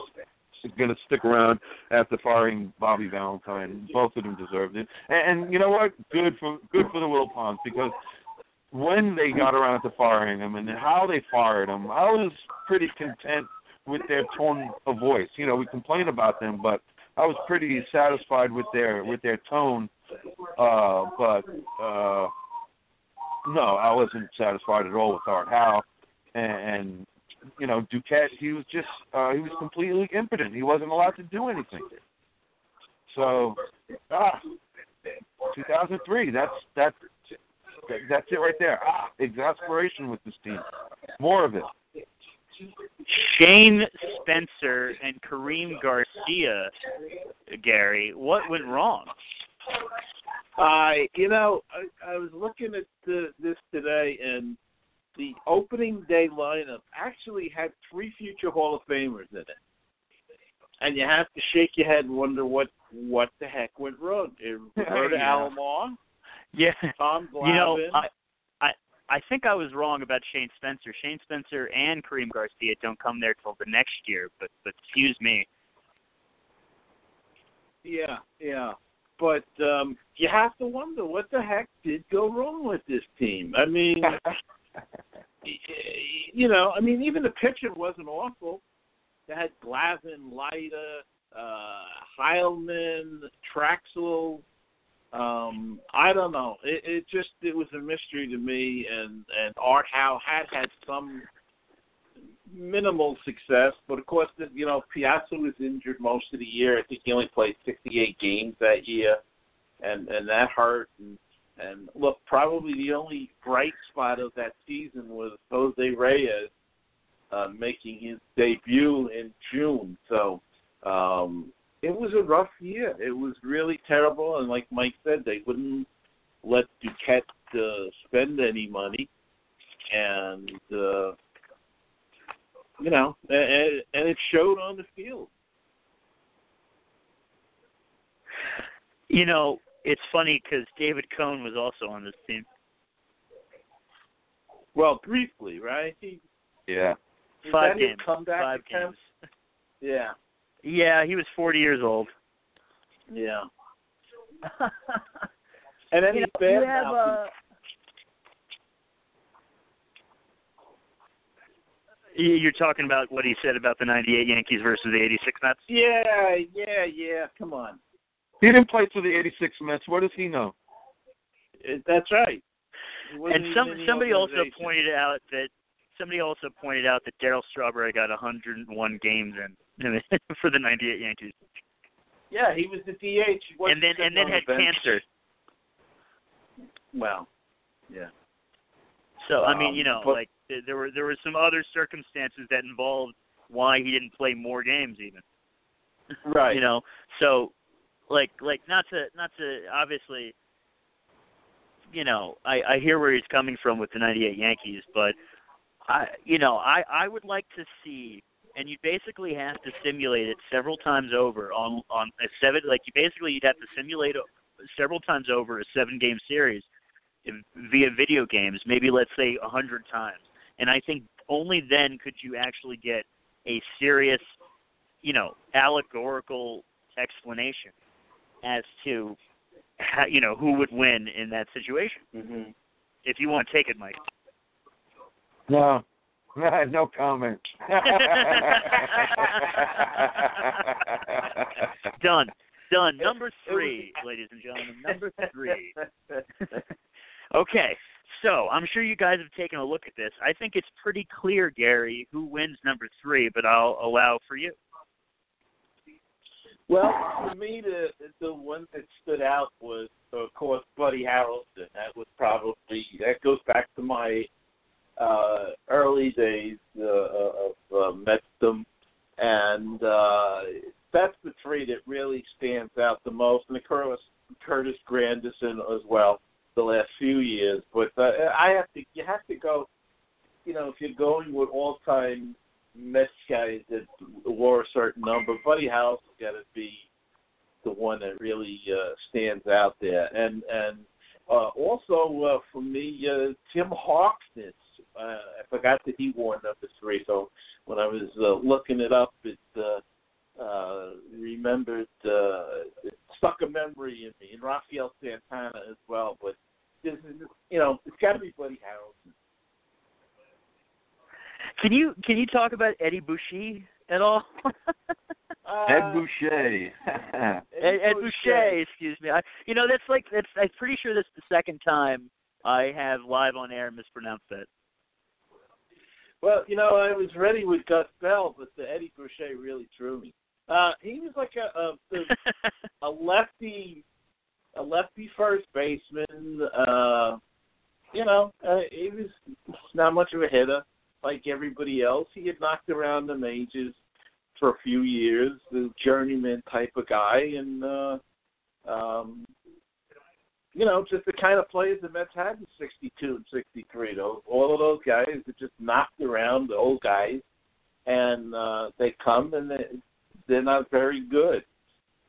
going to stick around after firing Bobby Valentine. Both of them deserved it. And, and you know what? Good for good for the Wilpons because when they got around to firing him and how they fired him, I was pretty content with their tone of voice. You know, we complain about them, but I was pretty satisfied with their with their tone. Uh, but uh, no, I wasn't satisfied at all with Art Howe, and, and you know Duquette. He was just uh, he was completely impotent. He wasn't allowed to do anything. So, ah, 2003. That's that's that's it right there. Ah, exasperation with this team. More of it. Shane Spencer and Karim Garcia, Gary. What went wrong? I, you know, I, I was looking at the, this today, and the opening day lineup actually had three future Hall of Famers in it, and you have to shake your head and wonder what what the heck went wrong. Roberto Yeah. Alomar, Yeah, Tom Glavine. you know, I, I I think I was wrong about Shane Spencer. Shane Spencer and Karim Garcia don't come there till the next year, but but excuse me. Yeah, yeah. But um you have to wonder what the heck did go wrong with this team. I mean, you know, I mean, even the pitching wasn't awful. They had Glavine, Leiter, uh, Heilman, Trachsel. Um, I don't know. It, it just it was a mystery to me. And and Art Howe had had some minimal success, but of course, you know, Piazza was injured most of the year. I think he only played 68 games that year, and and that hurt. And and look, probably the only bright spot of that season was Jose Reyes uh, making his debut in June. So um, it was a rough year. It was really terrible, and like Mike said, they wouldn't let Duquette uh, spend any money, and uh, you know, and, and it showed on the field. You know, it's funny because David Cone was also on this team. Well, briefly, right? He, Yeah. Five that games. comeback Five games. Yeah, Yeah, he was 40 years old. yeah. And then You he's know, bad you have now. uh, You- You're talking about what he said about the '98 Yankees versus the '86 Mets. Yeah, yeah, yeah. Come on, He didn't play for the '86 Mets. What does he know? That's right. And some somebody also pointed out that somebody also pointed out that Darryl Strawberry got 101 games in for the '98 Yankees, Yeah, he was the DH. And then and then had the cancer. Well, yeah. So I mean, Um, you know, but- like there were there were some other circumstances that involved why he didn't play more games even. Right. You know, so like like not to not to obviously you know, I I hear where he's coming from with the 98 Yankees, but I you know, I I would like to see and you basically have to simulate it several times over on on a seven like you basically you'd have to simulate it several times over a seven game series via video games, maybe let's say a hundred times. And I think only then could you actually get a serious, you know, allegorical explanation as to how, you know who would win in that situation. hmm If you want to take it, Mike. No. no comment. Done. Done. Number three, ladies and gentlemen. Number three. Okay, so I'm sure you guys have taken a look at this. I think it's pretty clear, Gary, who wins number three, but I'll allow for you. Well, for me, the the one that stood out was, of course, Buddy Harrelson. That was probably that goes back to my uh, early days uh, of uh, Metsdom, and uh, that's the three that really stands out the most. And of course, Curtis Granderson as well. The last few years, but uh, I have to you have to go. You know, if you're going with all time Mets guys that wore a certain number. Buddy House got a one that really uh, stands out there. And and uh, also uh, for me, uh, Tim Harkness. Uh, I forgot that he wore number three. So when I was uh, looking it up, it uh, uh, remembered uh, it stuck a memory in me, and Rafael Santana as well. But this is, you know, it's got to be Buddy Harrelson. Can you can you talk about Eddie Boucher at all? Uh, Ed Boucher. Ed, Ed Boucher, excuse me. I, you know, that's like that's. I'm pretty sure that's the second time I have live on air mispronounced that. Well, you know, I was ready with Gus Bell, but the Eddie Boucher really threw me. Uh, he was like a a, a lefty, a lefty first baseman. Uh, you know, uh, he was not much of a hitter like everybody else. He had knocked around the majors for a few years, the journeyman type of guy, and uh, um, you know, just the kind of players the Mets had in '62 and '63. Those all of those guys that just knocked around the old guys, and uh, they come and they they're not very good.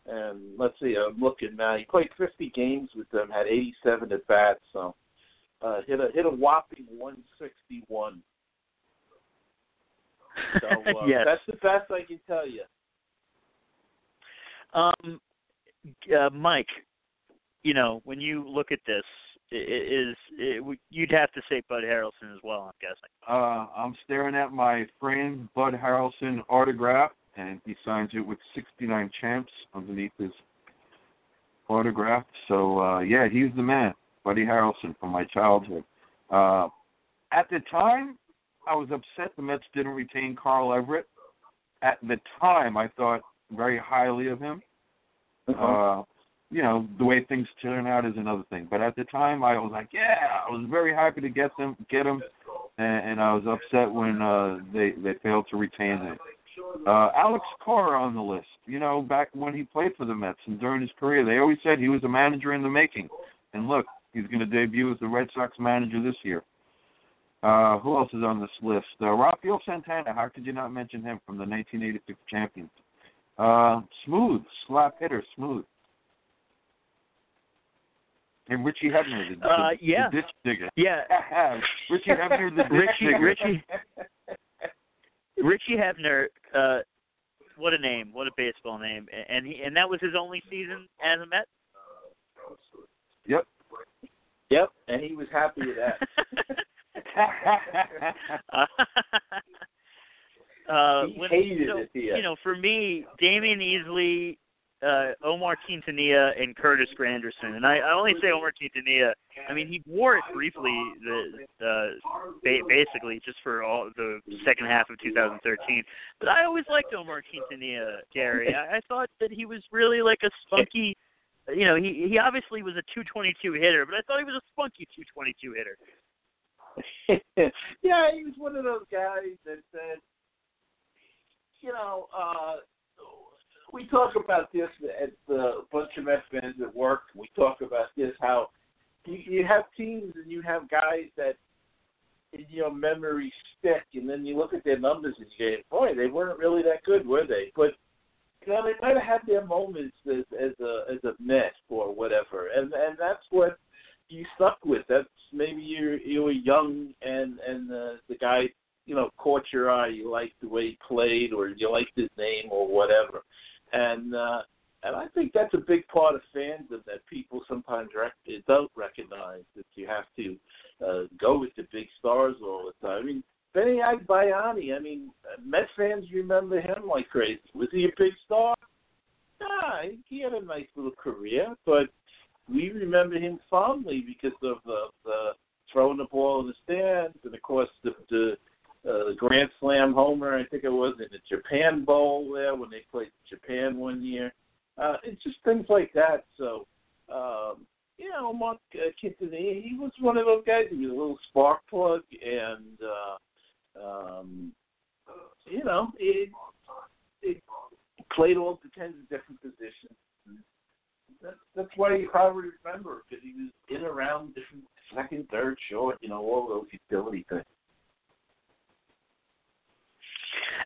And let's see, I'm looking now. He played 50 games with them, had 87 at bats, so uh, hit a hit a whopping 161. So uh, yes. that's the best I can tell you. Um, uh, Mike, you know, when you look at this, i- i- is it, you'd have to say Bud Harrelson as well. I'm guessing. Uh, I'm staring at my friend Bud Harrelson autograph, and he signs it with 69 champs underneath his autograph. So uh, yeah, he's the man, Buddy Harrelson from my childhood. Uh, at the time, I was upset the Mets didn't retain Carl Everett. At the time, I thought very highly of him. Uh, you know, the way things turn out is another thing. But at the time, I was like, yeah, I was very happy to get them, get them, and, and I was upset when uh, they they failed to retain him. Uh, Alex Cora on the list. You know, back when he played for the Mets and during his career, they always said he was a manager in the making. And look, he's going to debut as the Red Sox manager this year. Uh, who else is on this list? Uh, Rafael Santana. How could you not mention him from the 1986 champions? Uh, smooth, slap hitter, smooth. And Richie Hebner, the, Uh, the, yeah. the ditch digger. Yeah, Richie Hebner, the ditch Richie, digger. Richie, Richie Hebner. Uh, what a name! What a baseball name! And he and that was his only season as a Met. Yep. Yep, and he was happy with that. uh, He when, hated so, it here. You know, for me, Damion Easley, uh, Omar Quintanilla, and Curtis Granderson. And I, I only say Omar Quintanilla. I mean, he wore it briefly, the uh, ba- basically just for all the second half of 2013. But I always liked Omar Quintanilla, Gary. I, I thought that he was really like a spunky. You know, he he obviously was a 222 hitter, but I thought he was a spunky 222 hitter. yeah, he was one of those guys that said, you know, uh, we talk about this at the bunch of Mets fans at work. We talk about this how you, you have teams and you have guys that in your memory stick, and then you look at their numbers and you go, boy, they weren't really that good, were they? But you know, they might have had their moments as as a as a Met or whatever, and and that's what you stuck with. That's maybe you you were young and and the the guy you know caught your eye. You liked the way he played, or you liked his name, or whatever. And uh, and I think that's a big part of fandom that people sometimes rec- don't recognize that you have to uh, go with the big stars all the time. I mean, Benny Agbayani. I mean, uh, Met fans remember him like crazy. Was he a big star? Nah, he had a nice little career, but we remember him fondly because of the, the throwing the ball in the stands, and of course the the, uh, Grand Slam homer. I think it was in the Japan Bowl there when they played Japan one year. Uh, it's just things like that. So, um, you know, Mark uh, he was one of those guys. He was a little spark plug, and uh, um, you know, it, it played all kinds of different positions that's that's why you probably remember because he was in around different second, third, short, you know, all those utility things.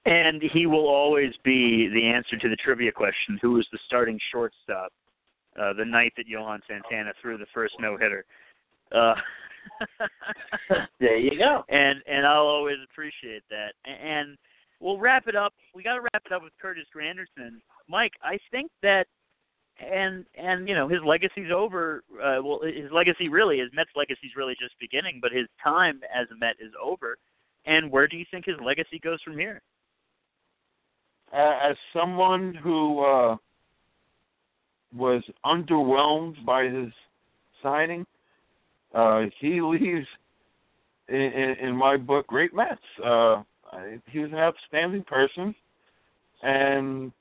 And he will always be the answer to the trivia question: Who was the starting shortstop uh, the night that Johan Santana threw the first no hitter? Uh, there you go. And and I'll always appreciate that. And we'll wrap it up. We got to wrap it up with Curtis Granderson. Mike, I think that and and you know his legacy's over. Uh, well, his legacy really, his Mets legacy's really just beginning, but his time as a Met is over. And where do you think his legacy goes from here? As someone who uh, was underwhelmed by his signing, uh, he leaves in, in, my book great Mets. Uh, he was an outstanding person, and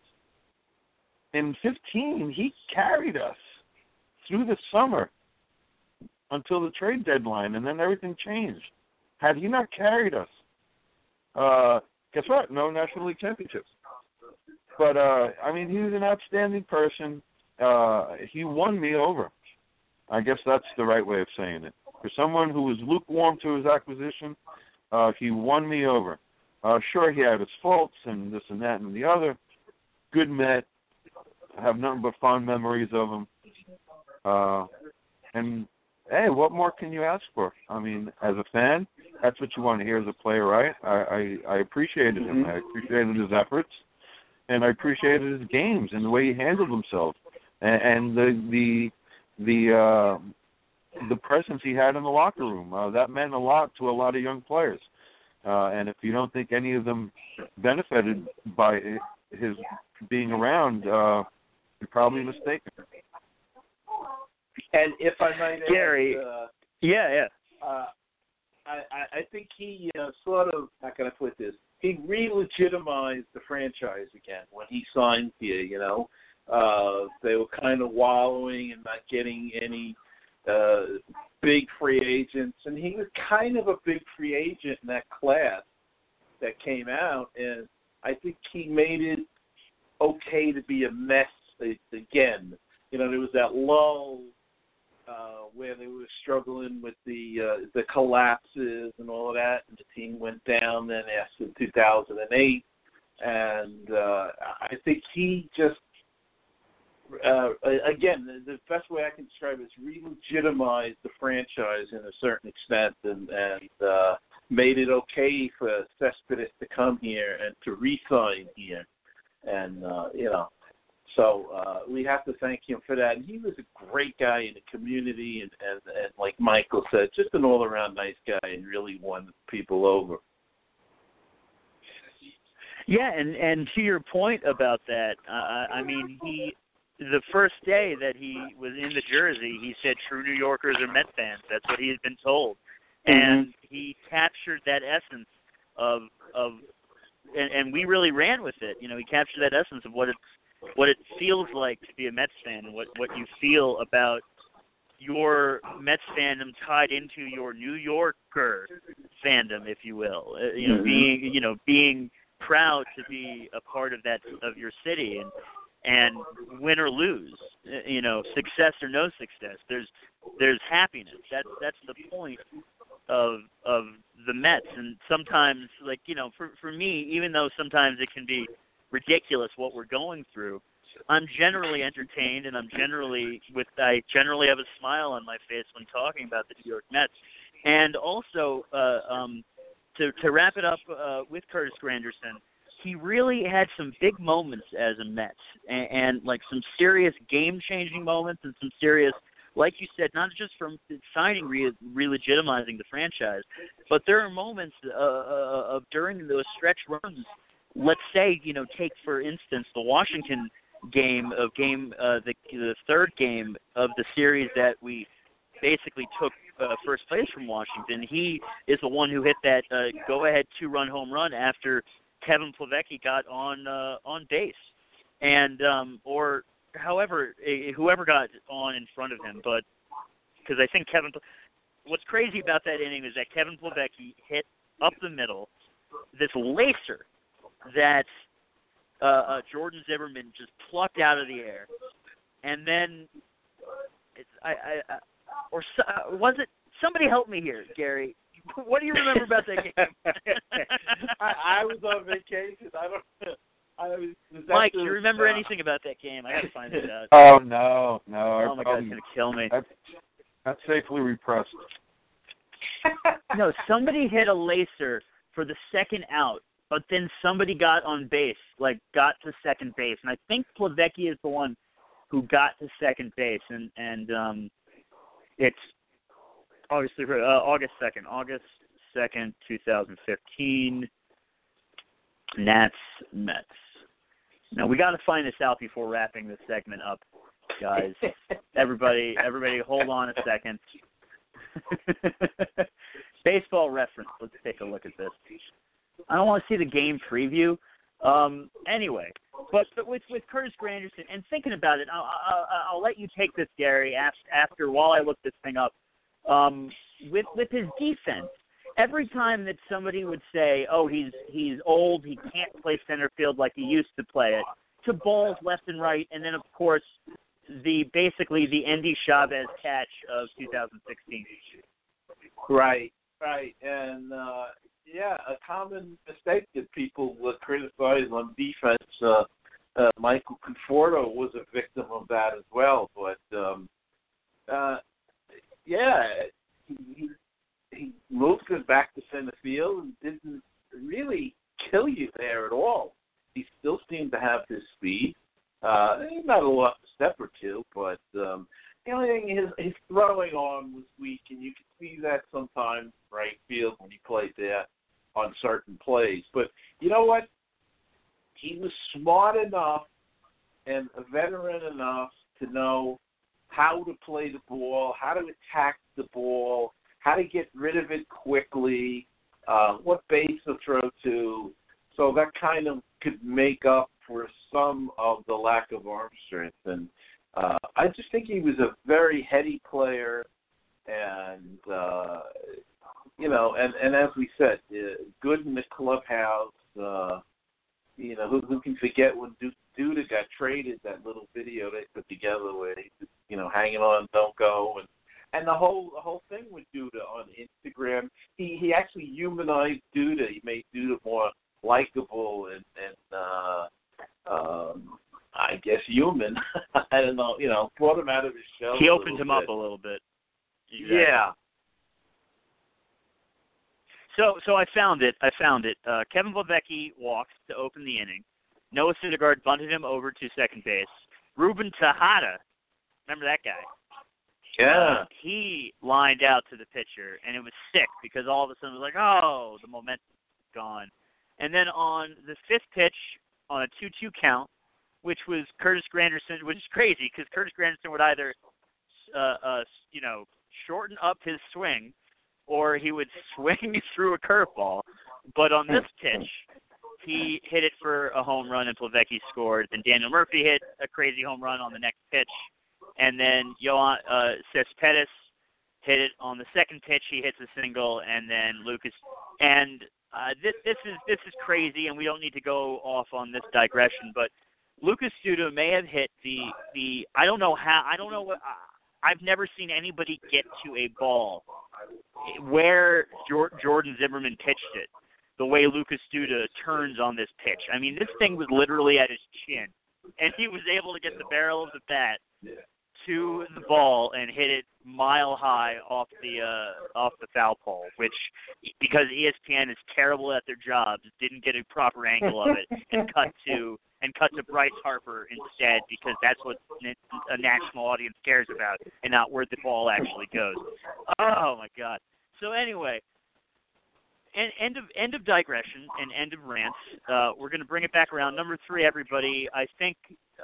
in 15 he carried us through the summer until the trade deadline, and then everything changed. Had he not carried us, uh, guess what? No National League championships. But uh, I mean, he was an outstanding person. Uh, he won me over. I guess that's the right way of saying it. For someone who was lukewarm to his acquisition, uh, he won me over. Uh, sure, he had his faults and this and that and the other. Good Met. I have nothing but fond memories of him. Uh, and hey, what more can you ask for? I mean, as a fan, that's what you want to hear as a player, right? I I, I appreciated him. Mm-hmm. I appreciated his efforts, and I appreciated his games and the way he handled himself, and, and the the the uh, the presence he had in the locker room. Uh, that meant a lot to a lot of young players. Uh, and if you don't think any of them benefited by his being around, uh, you're probably mistaken. And if I might add, Gary. uh, Yeah, yeah. uh, I, I I think he uh, sort of how can I put this? He re-legitimized the franchise again when he signed here. You know, uh, they were kind of wallowing and not getting any uh, big free agents, and he was kind of a big free agent in that class that came out, and I think he made it okay to be a mess again. You know, there was that lull uh, where they were struggling with the uh, the collapses and all of that, and the team went down then after 2008, and uh, I think he just uh, again the, the best way I can describe it is re-legitimized the franchise in a certain extent, and and uh, made it okay for Cespedes to come here and to re-sign here, and uh, you know so uh, we have to thank him for that. And he was a great guy in the community, and, and, and like Michael said, just an all-around nice guy, and really won people over. Yeah, and and to your point about that, uh, I mean, he the first day that he was in the jersey, he said true New Yorkers are Met fans. That's what he had been told, and he captured that essence of of, and, and we really ran with it. You know, he captured that essence of what it's what it feels like to be a Mets fan and what what you feel about your Mets fandom tied into your New Yorker fandom, if you will. Uh, you know, Mhm. being you know being proud to be a part of that of your city and and win or lose, uh, you know, success or no success. There's there's happiness. That's that's the point of of the Mets. And sometimes, like you know, for for me, even though sometimes it can be ridiculous what we're going through, I'm generally entertained and I'm generally with I generally have a smile on my face when talking about the New York Mets. And also uh um to to wrap it up uh with Curtis Granderson, he really had some big moments as a Mets and, and like some serious game changing moments and some serious like you said, not just from signing re re-legitimizing the franchise, but there are moments uh, uh, of during those stretch runs let's say you know take for instance the Washington game of game uh, the the third game of the series that we basically took uh, first place from Washington. He is the one who hit that uh, go ahead two run home run after Kevin Plawecki got on uh, on base, and um, or however whoever got on in front of him, but because I think Kevin. What's crazy about that inning is that Kevin Plawecki hit up the middle this lacer that uh, uh, Jordan Zimmermann just plucked out of the air, and then it's, I, I, I or so, uh, was it somebody help me here, Gary? what do you remember about that game? I, I was on vacation. I don't. I was, was Mike, do you remember uh, anything about that game? I gotta find it out. Oh no, no. I oh my god, probably, it's gonna kill me. that's that's safely repressed. No, somebody hit a laser for the second out, but then somebody got on base, like got to second base, and I think Plawecki is the one who got to second base, and and um, it's obviously uh, August second, August second, two thousand fifteen. Nats Mets. Now we got to find this out before wrapping this segment up, guys. everybody, everybody, hold on a second. Baseball reference. Let's take a look at this. I don't want to see the game preview. Um, anyway, but, but with with Curtis Granderson and thinking about it, I'll, I'll, I'll let you take this, Gary. After, after while I look this thing up, um, with with his defense, every time that somebody would say, "Oh, he's he's old, he can't play center field like he used to play it," to balls left and right, and then of course the basically the Endy Chavez catch of 2016. Right, right, and uh, yeah, a common mistake that people would criticize on defense. Uh, uh, Michael Conforto was a victim of that as well, but um, uh, yeah, he, he moved us back to center field and didn't really kill you there at all. He still seemed to have his speed. Uh, might have lost a step or two, but um, the only thing his his throwing arm was weak, and you could see that sometimes right field when he played there on certain plays. But you know what? He was smart enough and a veteran enough to know how to play the ball, how to attack the ball, how to get rid of it quickly, uh, what base to throw to. So that kind of could make up for some of the lack of arm strength. And uh, I just think he was a very heady player, and uh, you know, and and as we said, uh, good in the clubhouse. Uh, you know, who who can forget when Du- Duda got traded? That little video they put together where he, was, you know, hanging on, don't go, and and the whole the whole thing with Duda on Instagram. He he actually humanized Duda. He made Duda more likable and and uh, um, I guess human. I don't know. You know, brought him out of his shell. He opened him up a little bit. Exactly. Yeah. So so I found it. I found it. Uh, Kevin Plawecki walks to open the inning. Noah Syndergaard bunted him over to second base. Ruben Tejada, remember that guy? Yeah. Uh, he lined out to the pitcher, and it was sick because all of a sudden it was like, oh, the momentum's gone. And then on the fifth pitch, on a two-two count, which was Curtis Granderson, which is crazy because Curtis Granderson would either, uh, uh, you know, shorten up his swing, or he would swing through a curveball. But on this pitch, he hit it for a home run, and Plawecki scored. Then Daniel Murphy hit a crazy home run on the next pitch, and then Johan uh, Cespedes hit it on the second pitch. He hits a single, and then Lucas. And uh, this this is this is crazy, and we don't need to go off on this digression, but Lucas Duda may have hit the the I don't know how I don't know what I, I've never seen anybody get to a ball where Jor- Jordan Zimmermann pitched it the way Lucas Duda turns on this pitch. I mean, this thing was literally at his chin, and he was able to get the barrel of the bat to the ball and hit it mile high off the uh, off the foul pole. Which, because ESPN is terrible at their jobs, didn't get a proper angle of it and cut to and cut to Bryce Harper instead because that's what a national audience cares about and not where the ball actually goes. Oh my God! So anyway, end, end of end of digression and end of rants. Uh, we're going to bring it back around. Number three, everybody. I think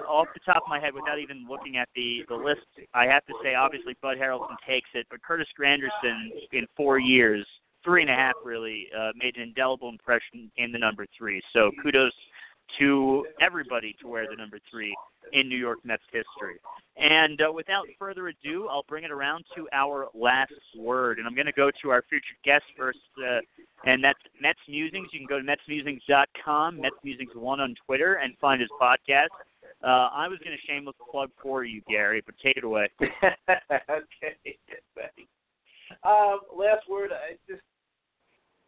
off the top of my head, without even looking at the the list, I have to say obviously Bud Harrelson takes it, but Curtis Granderson in four years, three and a half really, uh, made an indelible impression in the number three. So kudos to everybody to wear the number three in New York Mets history. And uh, without further ado, I'll bring it around to our last word, and I'm going to go to our featured guest first, uh, and that's Mets Musings. You can go to MetsMusings.com, Mets Musings One on Twitter, and find his podcast. Uh, I was going to shameless plug for you, Gary, but take it away. okay. Um, last word. I just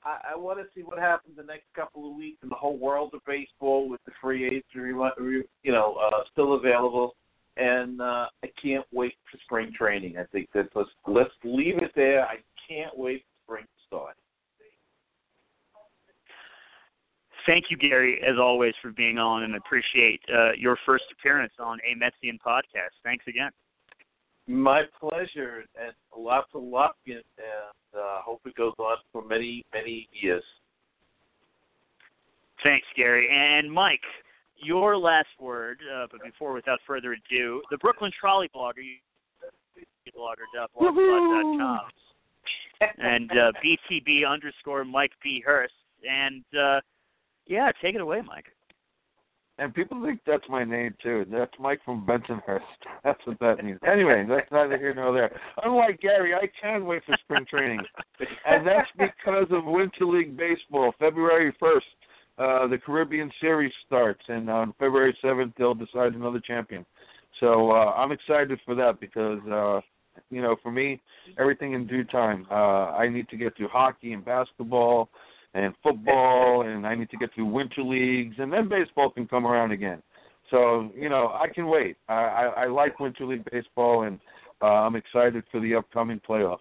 I, I want to see what happens the next couple of weeks in the whole world of baseball with the free agents, you know, uh, still available. And uh, I can't wait for spring training. I think that let's let's leave it there. I can't wait for spring to start. Thank you, Gary, as always, for being on, and appreciate uh, your first appearance on a Metsian podcast. Thanks again. My pleasure, and lots of luck, and, and uh, hope it goes on for many, many years. Thanks, Gary. And Mike, your last word, uh, but before, without further ado, the Brooklyn Trolley Blogger, blogger.blogspot.com, and uh, BTB underscore Mike B. Hurst. And uh, yeah, take it away, Mike. And people think that's my name too. That's Mike from Bensonhurst. That's what that means. Anyway, that's neither here nor there. Unlike Gary, I can wait for spring training, and that's because of Winter League Baseball. February first, uh, the Caribbean Series starts, and on February seventh, they'll decide another champion. So uh, I'm excited for that because uh, you know, for me, everything in due time. Uh, I need to get to hockey and basketball and football, and I need to get through winter leagues, and then baseball can come around again. So you know, I can wait. I, I, I like winter league baseball, and uh, I'm excited for the upcoming playoffs.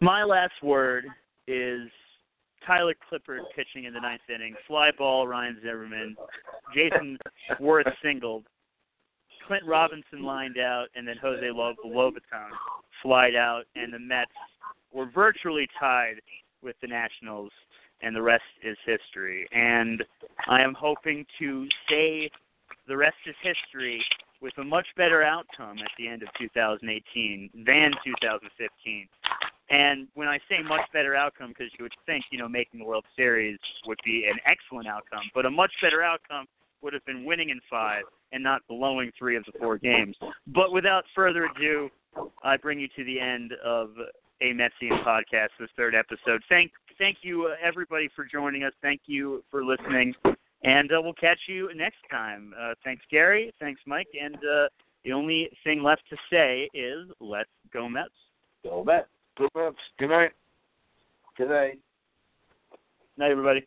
My last word is Tyler Clippard pitching in the ninth inning. Fly ball, Ryan Zimmerman. Jayson Werth singled. Clint Robinson lined out, and then Jose Lobaton flied out, and the Mets were virtually tied with the Nationals, and the rest is history. And I am hoping to say the rest is history with a much better outcome at the end of 2018 than 2015. And when I say much better outcome, because you would think, you know, making the World Series would be an excellent outcome, but a much better outcome would have been winning in five and not blowing three of the four games. But without further ado, I bring you to the end of a Metsian podcast, this third episode. Thank, thank you uh, everybody for joining us. Thank you for listening, and uh, we'll catch you next time. Uh, thanks, Gary. Thanks, Mike. And uh, the only thing left to say is, let's go Mets. Go Mets. Go Mets. Good night. Good night. Night, everybody.